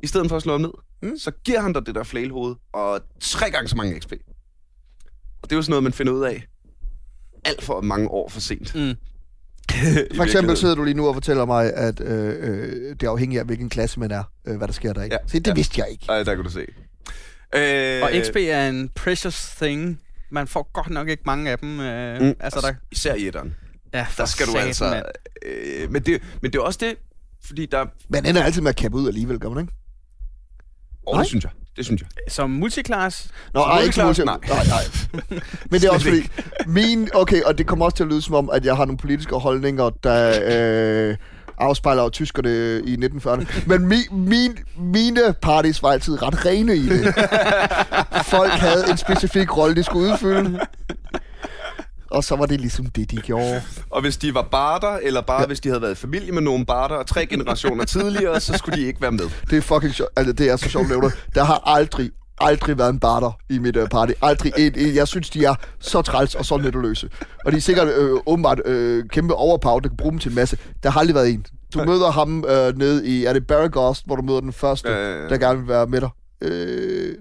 i stedet for at slå ham ned, mm. så giver han dig det der flailhoved, og tre gange så mange XP. Og det er jo sådan noget, man finder ud af alt for mange år for sent. Mm. For eksempel sidder du lige nu og fortæller mig, at øh, øh, det er afhængigt af, hvilken klasse man er, øh, hvad der sker der. Ikke? Ja, Se, det ja. vidste jeg ikke. Ej, der kan du se. Øh, Og XP er en precious thing. Man får godt nok ikke mange af dem. Øh, Mm, altså, der, Især i etteren. ja, for Der skal du altså... mand. Øh, men, det, men det er også det, fordi der... Man ender altid med at kappe ud alligevel, gør man ikke? Åh, Nej. det synes jeg. Det synes jeg. Som multiclass, Nå, Så ej, ikke så multiclass? multi- nej, nej. Men det er også fordi, min, okay, og det kommer også til at lyde som om, at jeg har nogle politiske holdninger, der øh, afspejler tyskerne i 1940'erne. Men mi, min, mine parties var altid ret rene i det. Folk havde en specifik rolle, de skulle udfylde. Og så var det ligesom det, de gjorde. Og hvis de var barter, eller bare ja. hvis de havde været i familie med nogle barter, og tre generationer tidligere, så skulle de ikke være med. Det er fucking sjovt. Altså, det er så sjovt, nævner. Der har aldrig, aldrig været en barter i mit uh, party. Aldrig en, en. Jeg synes, de er så træls og så nytteløse. Og de er sikkert øh, åbenbart øh, kæmpe overpower, der kan bruge dem til en masse. Der har aldrig været en. Du Nej. møder ham øh, nede i, er det Barragost, hvor du møder den første, Ja, ja, ja. der gerne vil være med dig. Øh,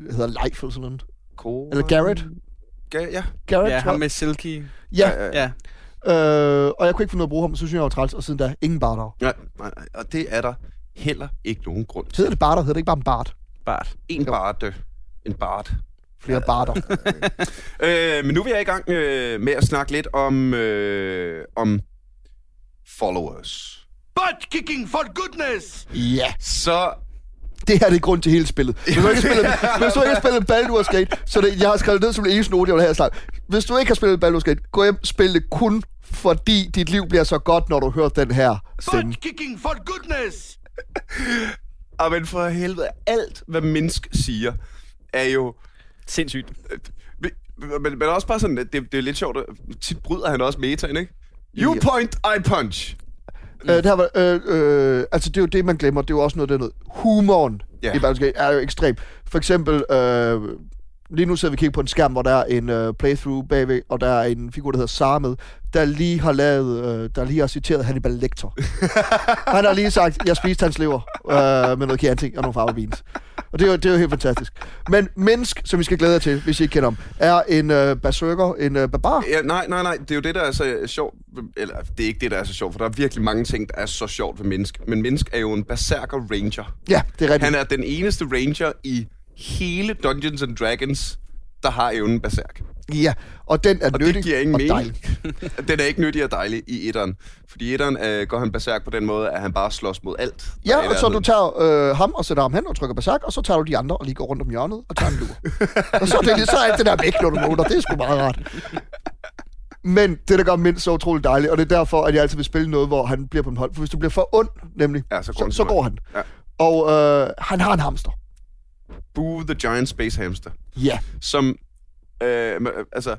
det hedder Leif eller sådan noget. Cool. Eller Garrett. Ga- ja. Garrett, ja, ham med Silky. Ja, Ja, øh, og jeg kunne ikke finde noget at bruge ham, så synes jeg, jeg var træls, og siden da, ingen barter. Nej, nej, nej, og det er der heller ikke nogen grund til. Hedder det barter? Hedder det ikke bare en bart? Bart. En barte. En bart. flere barter. Øh, men nu er jeg i gang øh, med at snakke lidt om, øh, om followers. Butt kicking for goodness! ja, Så det her det er grund til hele spillet. Hvis du ikke har spillet, hvis du ikke har spillet Baldur's Gate, så det, jeg har skrevet ned som det eneste note, jeg vil have snakke. Hvis du ikke har spillet Baldur's Gate, gå hjem spil det kun fordi dit liv bliver så godt, når du hører den her stemme. Kicking for goodness! ah, men for helvede, alt hvad menneske siger, er jo... Sindssygt. Men, men, men også bare sådan, det, det er lidt sjovt, at tit bryder han også metaen, ikke? You point, I punch. Øh, det her var, øh, øh, altså det er jo det, man glemmer. Det er jo også noget, der er noget. Humoren ja. i Baldur's Gate er jo ekstrem. For eksempel, øh, lige nu sidder vi og kigger på en skærm, hvor der er en øh, playthrough bagved, og der er en figur, der hedder Sara med, der lige har lavet, øh, der lige har citeret Hannibal Lecter. Han har lige sagt, jeg spiste hans lever øh, med noget Chianti og nogle farvebeans. Og det er, jo, det er jo helt fantastisk. Men Mennesk, som vi skal glæde jer til, hvis I ikke kender ham, er en øh, berserker, en øh, barbar. Ja, nej, nej, nej. Det er jo det, der er så sjovt. Eller, det er ikke det, der er så sjovt, for der er virkelig mange ting, der er så sjovt ved menneske. Men menneske er jo en berserker ranger. Ja, det er rigtigt. Han er den eneste ranger i hele Dungeons and Dragons, der har evnen berserk. Ja, og den er Og nyttig det giver ingen og mening. dejlig. den er ikke nyttig og dejlig i etteren. Fordi etteren øh, går han berserk på den måde, at han bare slås mod alt. Ja, og så du tager øh, ham og sætter ham hen og trykker berserk, og så tager du de andre og lige går rundt om hjørnet og tager en lur. og så, er det, så er alt det der væk, når du måler. Det er sgu meget rart. Men det, der gør mindst så utroligt dejligt, og det er derfor, at jeg altid vil spille noget, hvor han bliver på en hold. For hvis du bliver for ond, nemlig, Ja, så går så, han så går han. Ja. Og øh, han har en hamster. Boo the Giant Space Hamster. Ja. som øh, altså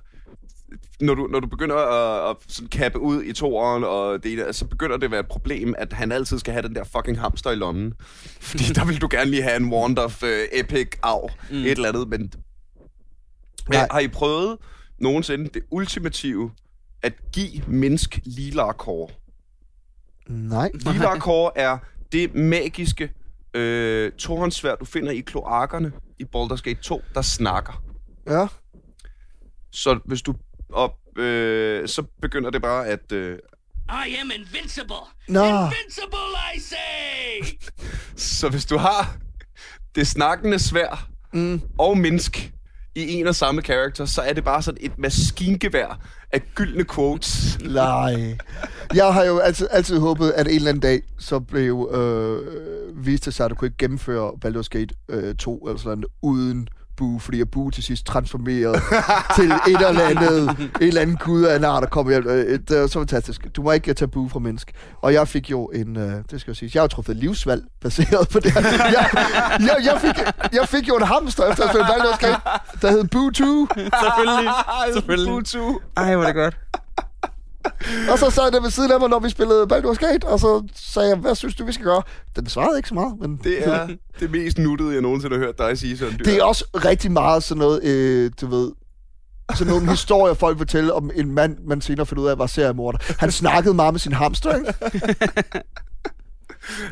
når du, når du begynder at, at sådan kappe ud i toeren, og det, ene, så begynder det at være et problem, at han altid skal have den der fucking hamster i lommen. Fordi der vil du gerne lige have en Wand of uh, Epic Arv, mm. et eller andet. Men, Nej. har I prøvet nogensinde det ultimative, at give mennesk Lilar-kår? Nej. Lilar-kår er det magiske øh, torensvær, du finder i kloakkerne i Baldur's Gate 2, der snakker. Ja. Så hvis du op, øh, så begynder det bare at... Øh, I am invincible. Nå. Invincible, I say! så hvis du har det snakkende svær mm. og mennesk i en og samme karakter, så er det bare sådan et maskingevær af gyldne quotes. Nej. Jeg har jo altid, altid håbet, at en eller anden dag, så blev øh, vist det sig, at du kunne ikke gennemføre Baldur's Gate øh, 2 eller sådan uden Boo, fordi at Boo til sidst transformerede til et eller andet, en eller anden gud af en art, der kom hjem. Øh, Det er så fantastisk. Du må ikke tage Boo fra menneske. Og jeg fik jo en, øh, det skal jeg sige, jeg har truffet livsvalg baseret på det. Jeg, jeg, jeg, fik, jeg fik jo en hamster efter at spille der hed Boo 2. Selvfølgelig. Selvfølgelig. Butu. Ej, hvor er det godt. Og så sad der ved siden af mig, når vi spillede Baldur's Gate, og så sagde jeg, hvad synes du, vi skal gøre? Den svarede ikke så meget, men Det er det mest nuttede, jeg nogensinde har hørt dig sige sådan. det er også rigtig meget sådan noget, øh, du ved, sådan nogle historier, folk fortæller om en mand, man senere finder ud af, var seriemorder. Han snakkede meget med sin hamster, ikke? Jeg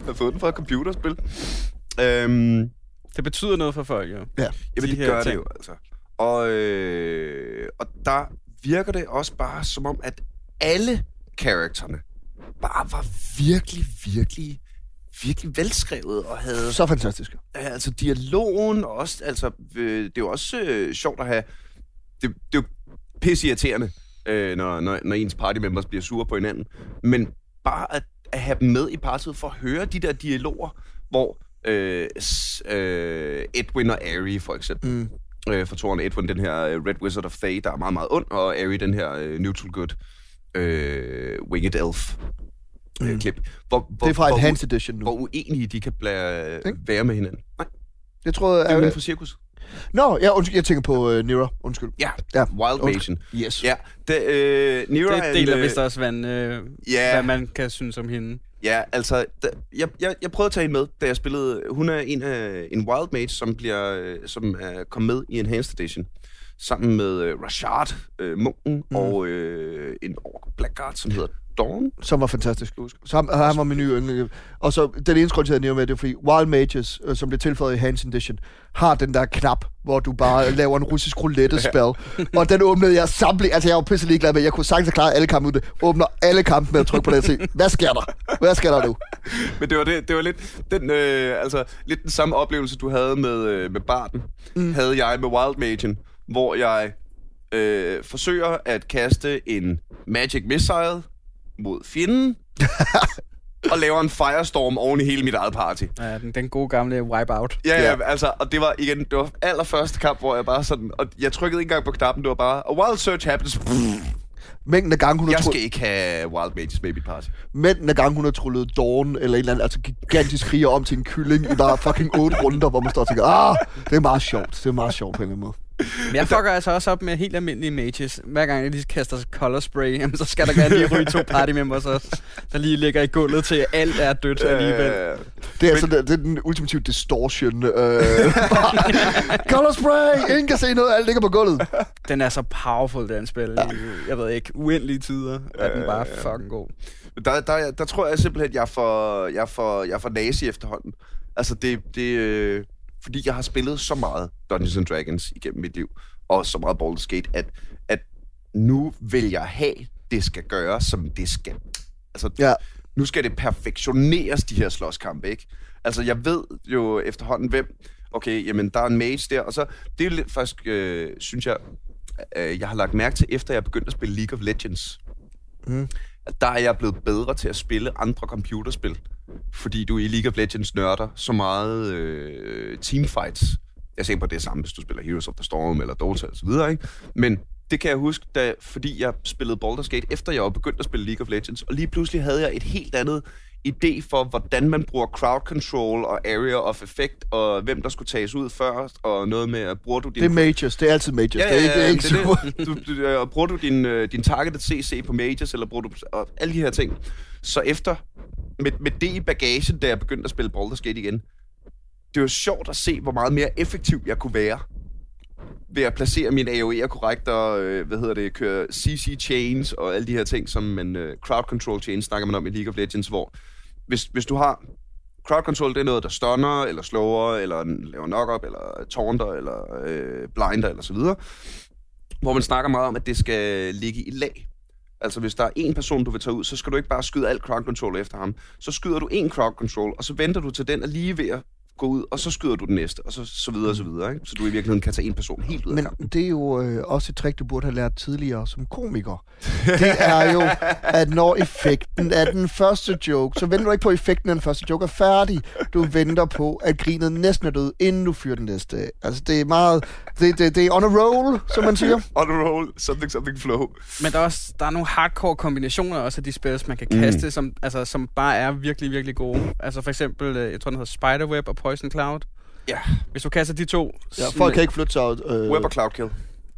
har fået den fra et computerspil. Øhm, Det betyder noget for folk, jo. Ja. Jamen, De det gør det ting. jo, altså. Og, øh, og der virker det også bare som om, at alle karaktererne bare var virkelig, virkelig, virkelig velskrevet og havde Så fantastisk. altså dialogen og også, altså, øh, det er jo også øh, sjovt at have, det, det er jo pisse irriterende, øh, når, når, når ens party members bliver sure på hinanden, men bare at, at have dem med i partiet for at høre de der dialoger, hvor øh, s, øh, Edwin og Ari for eksempel, mm. øh, for toren Edwin, den her øh, Red Wizard of Thay, der er meget, meget ond, og Ari, den her øh, neutral good, øh, winged elf, øh, klip. Hvor, hvor, Det er fra hvor, Enhanced Edition nu. hvor uenige de kan blære, være med hinanden. Nej, Jeg tror, det er jo inden for cirkus. Nå, ja, undskyld, jeg tænker på uh, Nira. Undskyld. Ja, Ja, Wild. Mation. Yes. Ja, det, øh, Nira Det en, deler øh, vist også, hvad, øh, ja. hvad man kan synes om hende. Ja, altså, da, jeg, jeg, jeg prøvede at tage hende med, da jeg spillede. Hun er en, af en Wild Mage, som, bliver, øh, som er kommet med i Enhanced Edition. Sammen med øh, Rashard, øh, munken, mm. og øh, en Blackguard, som hedder Dawn. Som var fantastisk. Så ham, han var min nye yndling. Og så den eneste grund til, at jeg med, det er fordi Wild Mages, øh, som bliver tilføjet i Hans Edition, har den der knap, hvor du bare laver en russisk roulette-spil. og den åbnede jeg samtlige... Altså, jeg var pisse ligeglad med, jeg kunne sagtens klare alle kampe ud det. Åbner alle kampe med at trykke på den og se, hvad sker der? Hvad skal der nu? Men det var, det, det var lidt, den, øh, altså, lidt den samme oplevelse, du havde med, øh, med Barten, mm. havde jeg med Wild Magen, hvor jeg øh, forsøger at kaste en Magic Missile mod fjenden, og laver en Firestorm oven i hele mit eget party. Ja, den, den gode gamle wipeout. Ja, ja, altså, og det var igen, det var allerførste kamp, hvor jeg bare sådan, og jeg trykkede ikke engang på knappen, det var bare, a wild search happens. Mængden af gange, hun har, Jeg skal ikke have Wild Mages med i mit party. mængden af gange, hun har trullet Dawn eller en eller anden altså gigantisk kriger om til en kylling i bare fucking otte runder, hvor man står og tænker, ah, det er meget sjovt. Det er meget sjovt på en eller anden måde. Men jeg fucker altså også op med helt almindelige mages. Hver gang jeg lige kaster color spray, jamen, så skal der gerne lige ryge to party members også, der lige ligger i gulvet til, at alt er dødt alligevel. Øh, Det er, altså, det, det er den ultimative distortion. Øh, color spray! Ingen kan se noget, alt ligger på gulvet. Den er så powerful, den spil. I, jeg ved ikke, uendelige tider er den bare fucking god. Der, der, der tror jeg simpelthen, jeg er for, jeg er for, jeg er for nazi efterhånden. Altså, det, det, øh, fordi jeg har spillet så meget Dungeons and Dragons igennem mit liv, og så meget Baldur's Gate, at, at nu vil jeg have, det skal gøres, som det skal. Altså, Ja. nu skal det perfektioneres, de her slåskampe, ikke? Altså, jeg ved jo efterhånden, hvem... Okay, jamen, der er en mage der, og så... Det er lidt faktisk, øh, synes jeg, øh, jeg har lagt mærke til, efter jeg begyndte at spille League of Legends. Mm. At der er jeg blevet bedre til at spille andre computerspil. Fordi du i League of Legends nørder så meget øh, teamfights. Jeg ser på det samme, hvis du spiller Heroes of the Storm eller Dota og så videre, ikke? Men det kan jeg huske, da, fordi jeg spillede Baldur's Gate, efter jeg var begyndt at spille League of Legends, og lige pludselig havde jeg et helt andet idé for, hvordan man bruger crowd control og area of effect, og hvem der skulle tages ud først, og noget med, at bruger du din... Det er majors. Det er altid majors. Ja, det er ikke, det er ikke det super. Du, du, bruger du din, øh, din targeted CC på Mages, eller bruger du og alle de her ting. Så efter, med, med det i bagagen, da jeg begyndte at spille Baldur's Gate igen, det var sjovt at se, hvor meget mere effektiv jeg kunne være ved at placere mine AOE'er korrekt og, øh, hvad hedder det, køre CC chains og alle de her ting, som man, øh, crowd control chains snakker man om i League of Legends, hvor hvis, hvis du har crowd control, det er noget, der stunner, eller slower, eller laver knock-up, eller taunter, eller øh, blinder, eller så videre. Hvor man snakker meget om, at det skal ligge i lag. Altså, hvis der er en person, du vil tage ud, så skal du ikke bare skyde alt crowd control efter ham. Så skyder du en crowd control, og så venter du til den er lige ved at gå ud, og så skyder du den næste, og så, så videre, og så videre. Ikke? Så du i virkeligheden kan tage en person helt ud af Men kampen. det er jo øh, også et trick, du burde have lært tidligere som komiker. Det er jo, at når effekten af den første joke, så venter du ikke på, at effekten af den første joke er færdig. Du venter på, at grinet næsten er død, inden du fyrer den næste. af. Altså, det er meget... Det, det, det er on a roll, som man siger. On a roll, something, something flow. Men der er, også, der er nogle hardcore kombinationer også af de spils, man kan kaste, mm. som, altså, som bare er virkelig, virkelig gode. Altså for eksempel, øh, jeg tror, den hedder Spiderweb og Poison Cloud. Ja, Hvis du kaster de to... Ja, folk kan ikke flytte sig ud. Øh, web og cloud kill.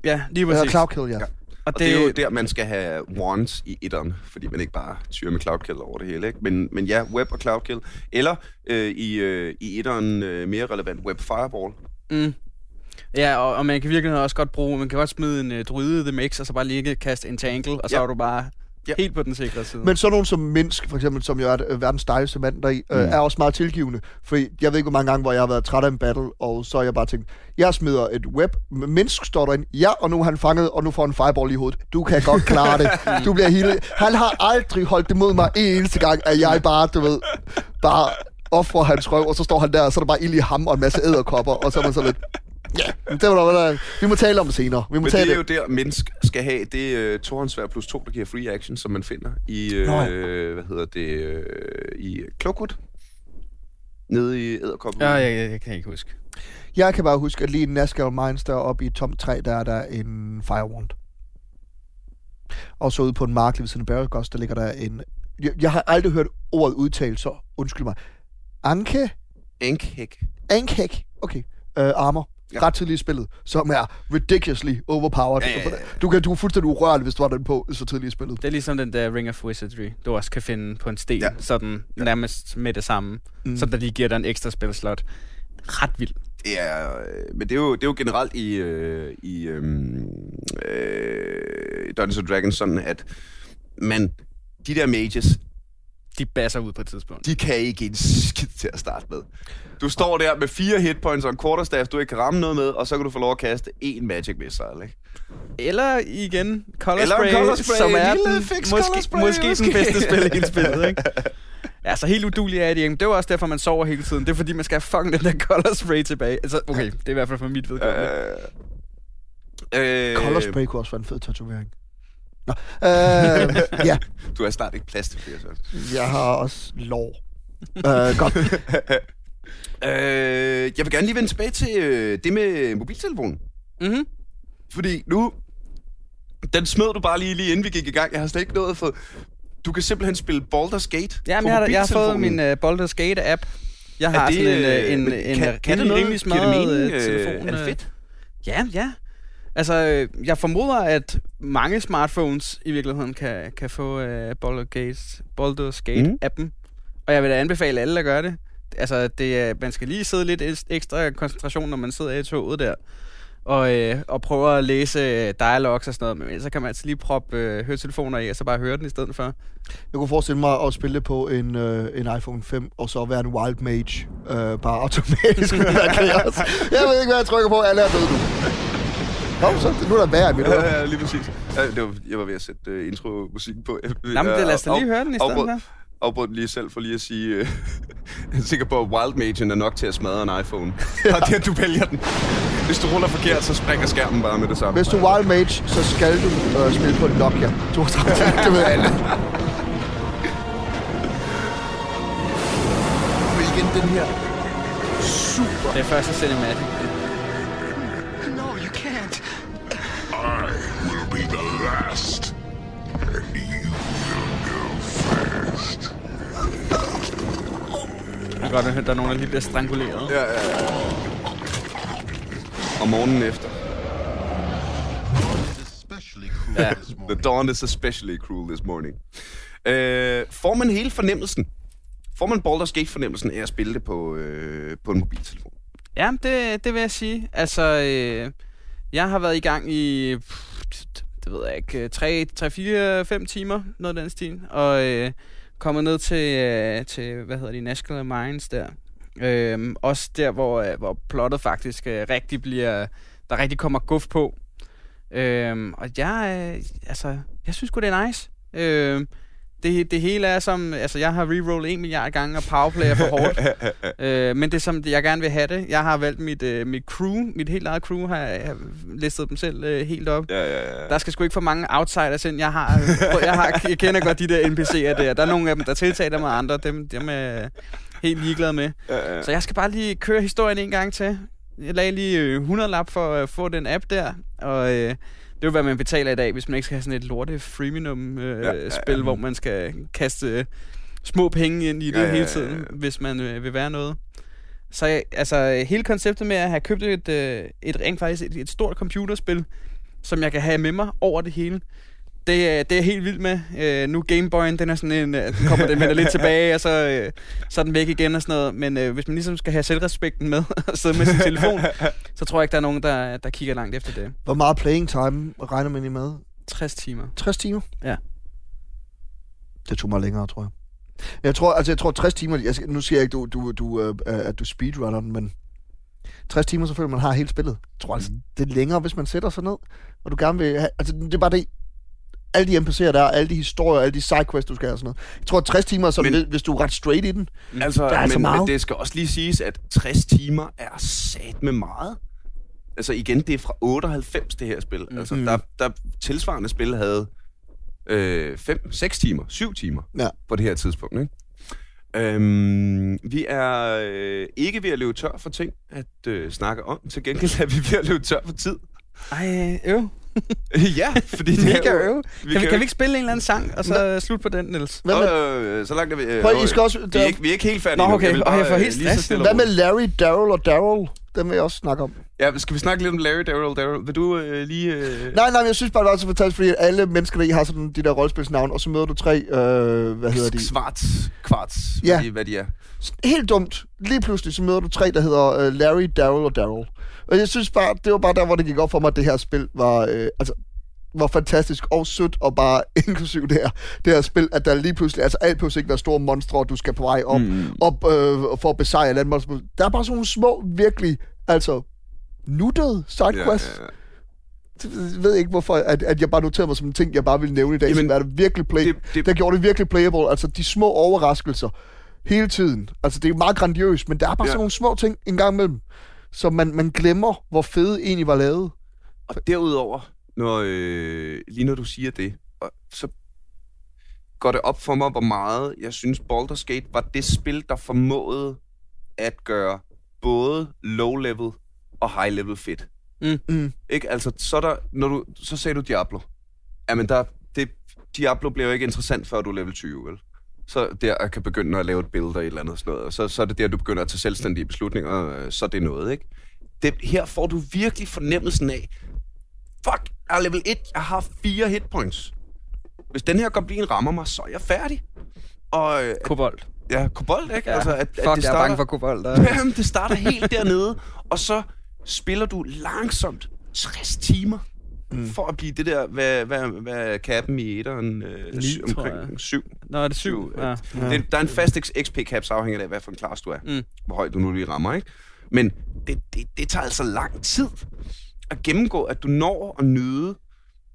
Ja, lige Ja, præcis. cloud kill, ja. Ja. Og Og det, det er jo der, man skal have wands i etteren, fordi man ikke bare tyrer med cloud kill over det hele. Ikke? Men, men ja, web og cloud kill. Eller øh, i, øh, i etteren øh, mere relevant, web fireball. Mm. Ja, og, og man kan virkelig også godt bruge, man kan godt smide en uh, druide the mix, og så bare lige kaste en tangle, og så Ja. er du bare Ja. helt på den sikre side. Men så nogen som Minsk, for eksempel, som jo er øh, verdens dejligste mand deri, øh, er også meget tilgivende. Fordi jeg ved ikke, hvor mange gange, hvor jeg har været træt af en battle, og så har jeg bare tænkt, jeg smider et web, Minsk står derinde, ja, og nu er han fanget, og nu får han fireball i hovedet. Du kan godt klare det. Du bliver hele... Han har aldrig holdt det mod mig en eneste gang, at jeg bare, du ved, bare offrer hans røv, og så står han der, og så er der bare ild i ham og en masse æderkopper, og så er man så lidt... Ja, det var der, vi må tale om det senere. Vi må Men tale det er jo der, mennesk skal have det øh, tohåndsvær plus to, der giver free action, som man finder i, øh, Nå ja. hvad hedder det, øh, i Cloakwood. Nede i Æderkoppen. Ja, jeg, jeg, jeg kan ikke huske. Jeg kan bare huske, at lige i Nazgul Mines, der oppe i tomt træ, der er der en Firewand. Og så ude på en mark lige ved siden af Barragos, der ligger der en... Jeg, jeg har aldrig hørt ordet udtalt, så undskyld mig. Anke? Ankhæk. Ankhæk? Okay. Øh, armor. Ja. Ja. Ret tidligt i spillet, som er ridiculously overpowered. Ja, ja, ja. Du, kan, du er fuldstændig urørlig, hvis du har den på så tidligt i spillet. Det er ligesom den der Ring of Wizardry, du også kan finde på en sten, Ja. ja. sådan Ja. nærmest med det samme, Mm. så der lige giver dig en ekstra spilslot. Ret vildt. Er, øh, men det er, jo, det er jo generelt i, øh, i øhm, øh, Dungeons and Dragons sådan, at man, de der mages, De basser ud på et tidspunkt. de kan ikke en skid til at starte med. Du står der med fire hitpoints og en quarterstaff, du ikke kan ramme noget med, og så kan du få lov at kaste én magic missile, ikke? Eller igen, Color Eller en Spray, color spray, som en er den, fix måske, color spray, måske, måske. den bedste spil i hele spillet, ikke? Ja, så helt udulig er de ikke. Men Det var også derfor, man sover hele tiden. Det er fordi, man skal have fucking den der color spray tilbage. Altså, okay, det er i hvert fald for mit vedkommende. Øh, øh, Color spray kunne også være en fed tatovering. Nå, øh, ja, Du har snart ikke plads til flere, så. jeg har også lår. Øh, godt. Øh, jeg vil gerne lige vende tilbage til øh, det med mobiltelefonen. Mhm. Fordi nu... Den smed du bare lige, lige inden vi gik i gang. Jeg har slet ikke nået at få... Du kan simpelthen spille Baldur's Gate Ja, på men jeg har, jeg har fået min uh, Baldur's Gate-app. Jeg Er har det, sådan en, øh, øh, en, en, kan- en, kan noget? rimelig smadret telefon. er det fedt? Ja, ja. Altså, øh, jeg formoder, at mange smartphones i virkeligheden kan, kan få uh, Baldur's Gate, Baldur's Gate-appen. Og jeg vil da anbefale alle at gøre det. Altså, det, er- man skal lige sidde lidt ekstra koncentration, når man sidder i toget der. Og, øh, og prøver at læse øh, dialogs og sådan noget. Men ellers så kan man altså lige proppe øh, høretelefoner i, og så bare høre den i stedet for. Jeg kunne forestille mig at spille det på en, øh, en iPhone 5, og så være en wild mage, øh, bare automatisk. Jeg ved ikke, hvad jeg trykker på. Alle er døde nu. Nå, så nu er der værre i mit øre. Ja, ja, lige præcis. Ja, det var, jeg var ved at sætte uh, intro-musikken på. Jeg, Nå, men det, lad os da lige høre den i stedet afbrød, for. afbrød den lige selv for lige at sige... Uh, jeg er sikker på, at Wild Magen er nok til at smadre en iPhone. Og det, at du vælger den. Hvis du ruller forkert, så springer skærmen bare med det samme. Hvis du er wild mage, så skal du øh, spille på en Nokia 32. det ved alle. Men igen den her super... Det er første cinematic. Can't. I will be the last, and you will go first. Jeg kan godt høre, at der er nogen, der lige bliver stranguleret. Ja, ja, ja. Og morgenen efter. Ja. The dawn is especially cruel this morning. Øh, får man hele fornemmelsen? Får man Baldur's Gate-fornemmelsen af at spille det på, øh, på en mobiltelefon? Ja, det, det vil jeg sige. Altså, øh, jeg har været i gang i, det ved jeg ikke, 3, 3 4, 5 timer, noget af den stil, og øh, kommet ned til, øh, til, hvad hedder det, National Mines der. Øh, også der, hvor, øh, hvor plottet faktisk øh, rigtig bliver, der rigtig kommer guf på. Øh, og jeg, øh, altså, jeg synes godt det er nice. Øh, det, det hele er som, altså jeg har rerollet en milliard gange, og powerplay er for hårdt. øh, men det er som jeg gerne vil have det. Jeg har valgt mit, øh, mit crew, mit helt eget crew, har jeg, har listet dem selv øh, helt op. Ja, ja, ja. Der skal sgu ikke for mange outsiders ind. Jeg har, jeg, har, jeg kender godt de der NPC'er der. Der er nogle af dem, der tiltaler mig, andre dem, dem er helt ligeglad med. ja, ja. Så jeg skal bare lige køre historien en gang til. Jeg lagde lige øh, 100 lap for at få den app der, og øh, det er jo, hvad man betaler i dag, hvis man ikke skal have sådan et lorte freemium-spil, øh, Ja, ja, ja, hvor man skal kaste øh, små penge ind i det Ja, ja, ja, hele tiden, hvis man øh, vil være noget. Så altså, hele konceptet med at have købt et, øh, et rent faktisk et, et stort computerspil, som jeg kan have med mig over det hele, det, er- det er jeg helt vildt med. Øh, nu Gameboyen, den er sådan en, øh, den kommer den vender lidt tilbage, og så, øh, så er den væk igen og sådan noget. Men øh, hvis man ligesom skal have selvrespekten med og sidde med sin telefon, så tror jeg ikke, der er nogen, der, der kigger langt efter det. Hvor meget playing time regner man i med? 60 timer. 60 timer? Ja. Det tog mig længere, tror jeg. Jeg tror, altså jeg tror 60 timer, jeg nu siger jeg ikke, du, du, du, øh, at du speedrunner den, men 60 timer, så føler man har hele spillet. Jeg tror altså, det er længere, hvis man sætter sig ned, og du gerne vil have, altså det er bare det, alle de NPC'er der, alle de historier, alle de sidequests, du skal have og sådan noget. Jeg tror, at 60 timer, som Men- men, hvis du er ret straight i den. Altså, Der er altså men, men meget. det skal også lige siges, at 60 timer er sat med meget. Altså igen, det er fra 98, det her spil. Mm. Altså, der, der tilsvarende spil havde 5-6 timer, 7 timer Ja. på det her tidspunkt. Ikke? Øhm, vi er øh, ikke ved at løbe tør for ting at øh, snakke om. Til gengæld er vi ved at løbe tør for tid. Ej, øv. ja, fordi det Mega er jo-. Vi Kan, vi, jo kan vi ikke spille en eller anden sang, og så slutte på den, Niels? Hvad med, Øh, så langt er vi... Øh, Prøv, I skal også- vi, er ikke, vi er ikke helt færdige Nå, okay. Jeg vil Og jeg får øh, helt så stress hvad med. Larry, Daryl og Daryl? Dem vil jeg også snakke om. Ja, skal vi snakke lidt om Larry, Daryl, Daryl? Vil du øh, lige... Øh... Nej, nej, men jeg synes bare, det er så fantastisk, fordi alle mennesker, der i har sådan de der rollespilsnavn, og så møder du tre, øh, hvad hedder de? Svarts, kvarts, Ja. hvad, de, hvad de er. Helt dumt. Lige pludselig, så møder du tre, der hedder øh, Larry, Daryl og Daryl. Og jeg synes bare, det var bare der, hvor det gik op for mig, at det her spil var, øh, altså, var fantastisk og sødt, og bare inklusiv det her, det her spil, at der lige pludselig, altså alt pludselig ikke være store monstre, og du skal på vej op, mm. op øh, for at besejre et eller andet monster. Der er bare sådan nogle små, virkelig, altså, nuttede sidequests, Ja, ja, ja. jeg ved ikke, hvorfor at, at jeg bare noterede mig som en ting, jeg bare ville nævne i dag, Jamen, som er det virkelig play, det- det, der gjorde det virkelig playable. Altså, de små overraskelser hele tiden. Altså, det er meget grandiøst, men der er bare ja. sådan nogle små ting en gang imellem, som man, man glemmer, hvor fede egentlig var lavet. Og derudover, når, øh, lige når du siger det, og så går det op for mig, hvor meget jeg synes Baldur's Gate var det spil, der formåede at gøre både low-level og high-level fedt. Mm. Mm. Ikke? Altså, så, er der, når du, så sagde du Diablo. Jamen, der, det, Diablo bliver jo ikke interessant, før du er level 20, vel? Så der jeg kan begynde at lave et billede og et eller andet sådan noget. Og så, så er det der, du begynder at tage selvstændige beslutninger, øh, så er det noget, ikke? Det, her får du virkelig fornemmelsen af, fuck, jeg er level 1, jeg har fire hitpoints. Hvis den her goblin rammer mig, så er jeg færdig. Og øh, Kobold. ja, kobold, ikke? Ja. Altså, at, Fuck, at jeg det er starter, bange for kobold. Der. Jamen, det starter helt dernede, og så spiller du langsomt 60 timer mm. for at blive det der, hvad, hvad, hvad kappen i etteren? Øh, syv, omkring syv. Nå, er det syv? Ja. Ja. Det, der er en fast XP-cap, så afhænger det af, hvad for en klasse du er. Mm. Hvor højt du nu lige rammer, ikke? Men det, det, det tager altså lang tid at gennemgå, at du når at nyde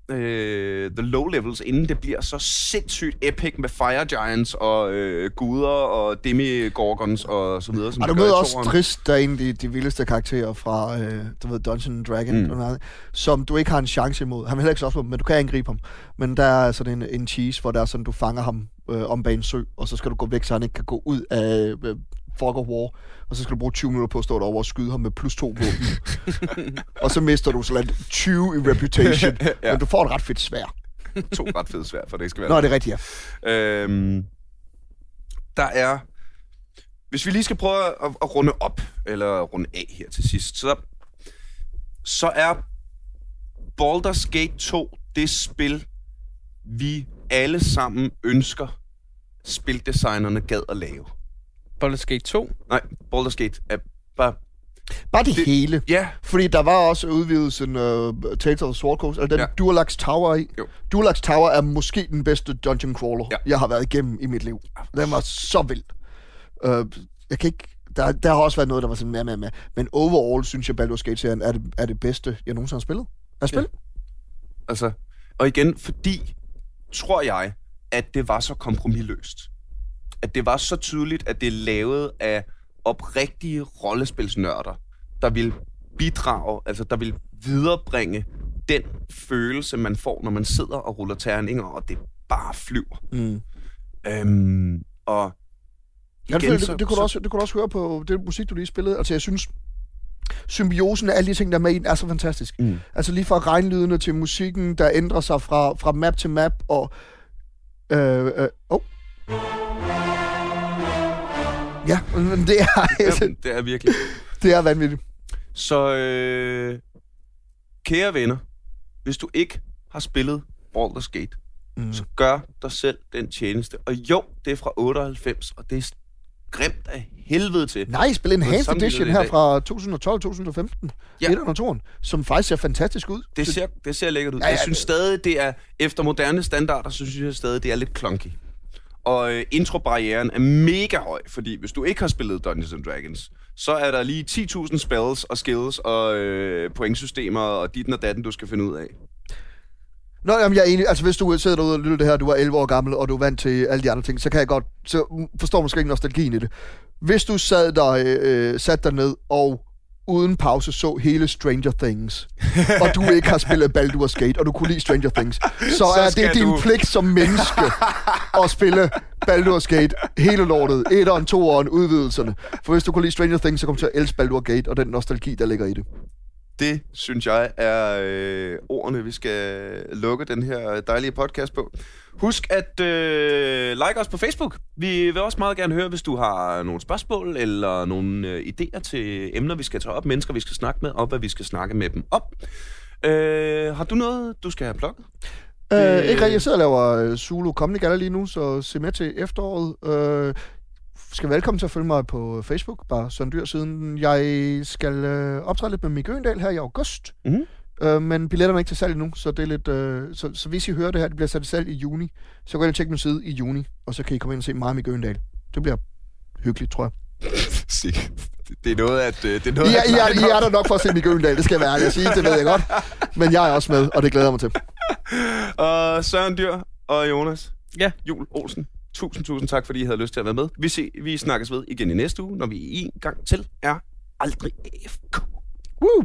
øh, the low levels, inden det bliver så sindssygt epic med Fire Giants og øh, guder og demigorgons og så videre. Som Og du møder også. Trist, der er en af de, de vildeste karakterer fra, øh, du ved, Dungeon Dragon, Mm. og noget, som du ikke har en chance imod. Han vil heller ikke slås men du kan angribe ham. Men der er sådan en, en cheese, hvor der er sådan, du fanger ham øh, om bag en sø, og så skal du gå væk, så han ikke kan gå ud af øh, Fog of War. Og så skal du bruge 20 minutter på at stå derovre og skyde ham med plus to våben. og så mister du sådan 20 i reputation, Ja. men du får et ret fedt svær. to ret fede svært, for det skal være Nå, det er rigtigt, ja. Øhm, der er... Hvis vi lige skal prøve at, at runde op, eller runde af her til sidst, så, så er Baldur's Gate 2 det spil, vi alle sammen ønsker spildesignerne gad at lave. Baldur's Gate 2. Nej, Baldur's Gate er bare... Bare det, Det- hele. Ja, Fordi der var også udvidelsen uh, Tales of the Sword Coast, eller den Ja. ja. Durlax Tower i. Jo. Durlax Tower er måske den bedste dungeon crawler, Ja. ja. jeg har været igennem i mit liv. Den var så vild. Uh, jeg kan ikke... Der, der har også været noget, der var sådan mere, mere, mere. Men overall synes jeg, Baldur's Gate-serien er det, er det bedste, jeg nogensinde har spillet. Er spillet? altså... Og igen, fordi, tror jeg, at det var så kompromilløst. At det var så tydeligt, at det er lavet af oprigtige rollespilsnørder, der vil bidrage, altså der vil viderebringe den følelse, man får, når man sidder og ruller terninger, og det bare flyver. Mm. Øhm, og Ja, det, igen, det, det, kunne du så- også, det kunne du også høre på det musik, du lige spillede. Altså, jeg synes, symbiosen af alle de ting, der er med i den, er så fantastisk. Mm. Altså lige fra regnlydene til musikken, der ændrer sig fra, fra map til map, og... Øh, øh, oh. Ja, men det er, Jamen, det er virkelig. det er vanvittigt. Så øh, kære venner, hvis du ikke har spillet Baldur's Gate, mm. så gør dig selv den tjeneste. Og jo, det er fra 98, og det er grimt af helvede til. Nej, spil en Enhanced Edition her fra 2012-2015. Ja. Ja. 1 og 2, som faktisk ser fantastisk ud. Det ser, det ser lækkert ud. Ja, ja, jeg synes stadig, det er, efter moderne standarder, så synes jeg stadig, det er lidt clunky. Og øh, introbarrieren er mega høj, fordi hvis du ikke har spillet Dungeons and Dragons, så er der lige 10.000 spells og skills og øh, pointsystemer og dit og datten, du skal finde ud af. Nå, jamen, jeg er enig. Altså, hvis du sidder derude og lytter det her, du er 11 år gammel, og du er vant til alle de andre ting, så kan jeg godt, så forstår måske ikke nostalgien i det. Hvis du sad der, øh, øh sat dig ned og uden pause så hele Stranger Things, og du ikke har spillet Baldur's Gate, og du kunne lide Stranger Things, så, Så er det din du- pligt som menneske at spille Baldur's Gate hele lortet. Etteren, toeren, udvidelserne. For hvis du kunne lide Stranger Things, så kommer du til at elske Baldur's Gate og den nostalgi, der ligger i det. Det, synes jeg, er øh, ordene, vi skal lukke den her dejlige podcast på. Husk at øh, like os på Facebook. Vi vil også meget gerne høre, hvis du har nogle spørgsmål eller nogle øh, idéer til emner, vi skal tage op, mennesker, vi skal snakke med, og hvad vi skal snakke med dem op. Øh, har du noget, du skal have plukket? Øh, Det- ikke rigtig. Jeg sidder og laver øh, Zulu Comedy Gala lige nu, så se med til efteråret. Øh, skal velkommen til at følge mig på Facebook, bare sådan dyr siden. Jeg skal øh, optræde lidt med Mikke her i august. Mhm. Øh, men billetterne er ikke til salg endnu, så det er lidt... Øh, så, så hvis I hører det her, det bliver sat til salg i juni, så gå ind og tjek min side i juni, og så kan I komme ind og se mig og Mikke Øgendal. Det bliver hyggeligt, tror jeg. Sig- Det er noget, at... øh, Det er noget, I er, at I, er, I er der nok for at se Mikke Øgendal, det skal jeg være ærlig at sige, det ved jeg godt. Men jeg er også med, og det glæder jeg mig til. Og Søren Dyr og Jonas Ja. Jul Olsen, tusind, tusind tak, fordi I havde lyst til at være med. Vi, se, vi snakkes ved igen i næste uge, når vi en gang til er aldrig AFK. Woo!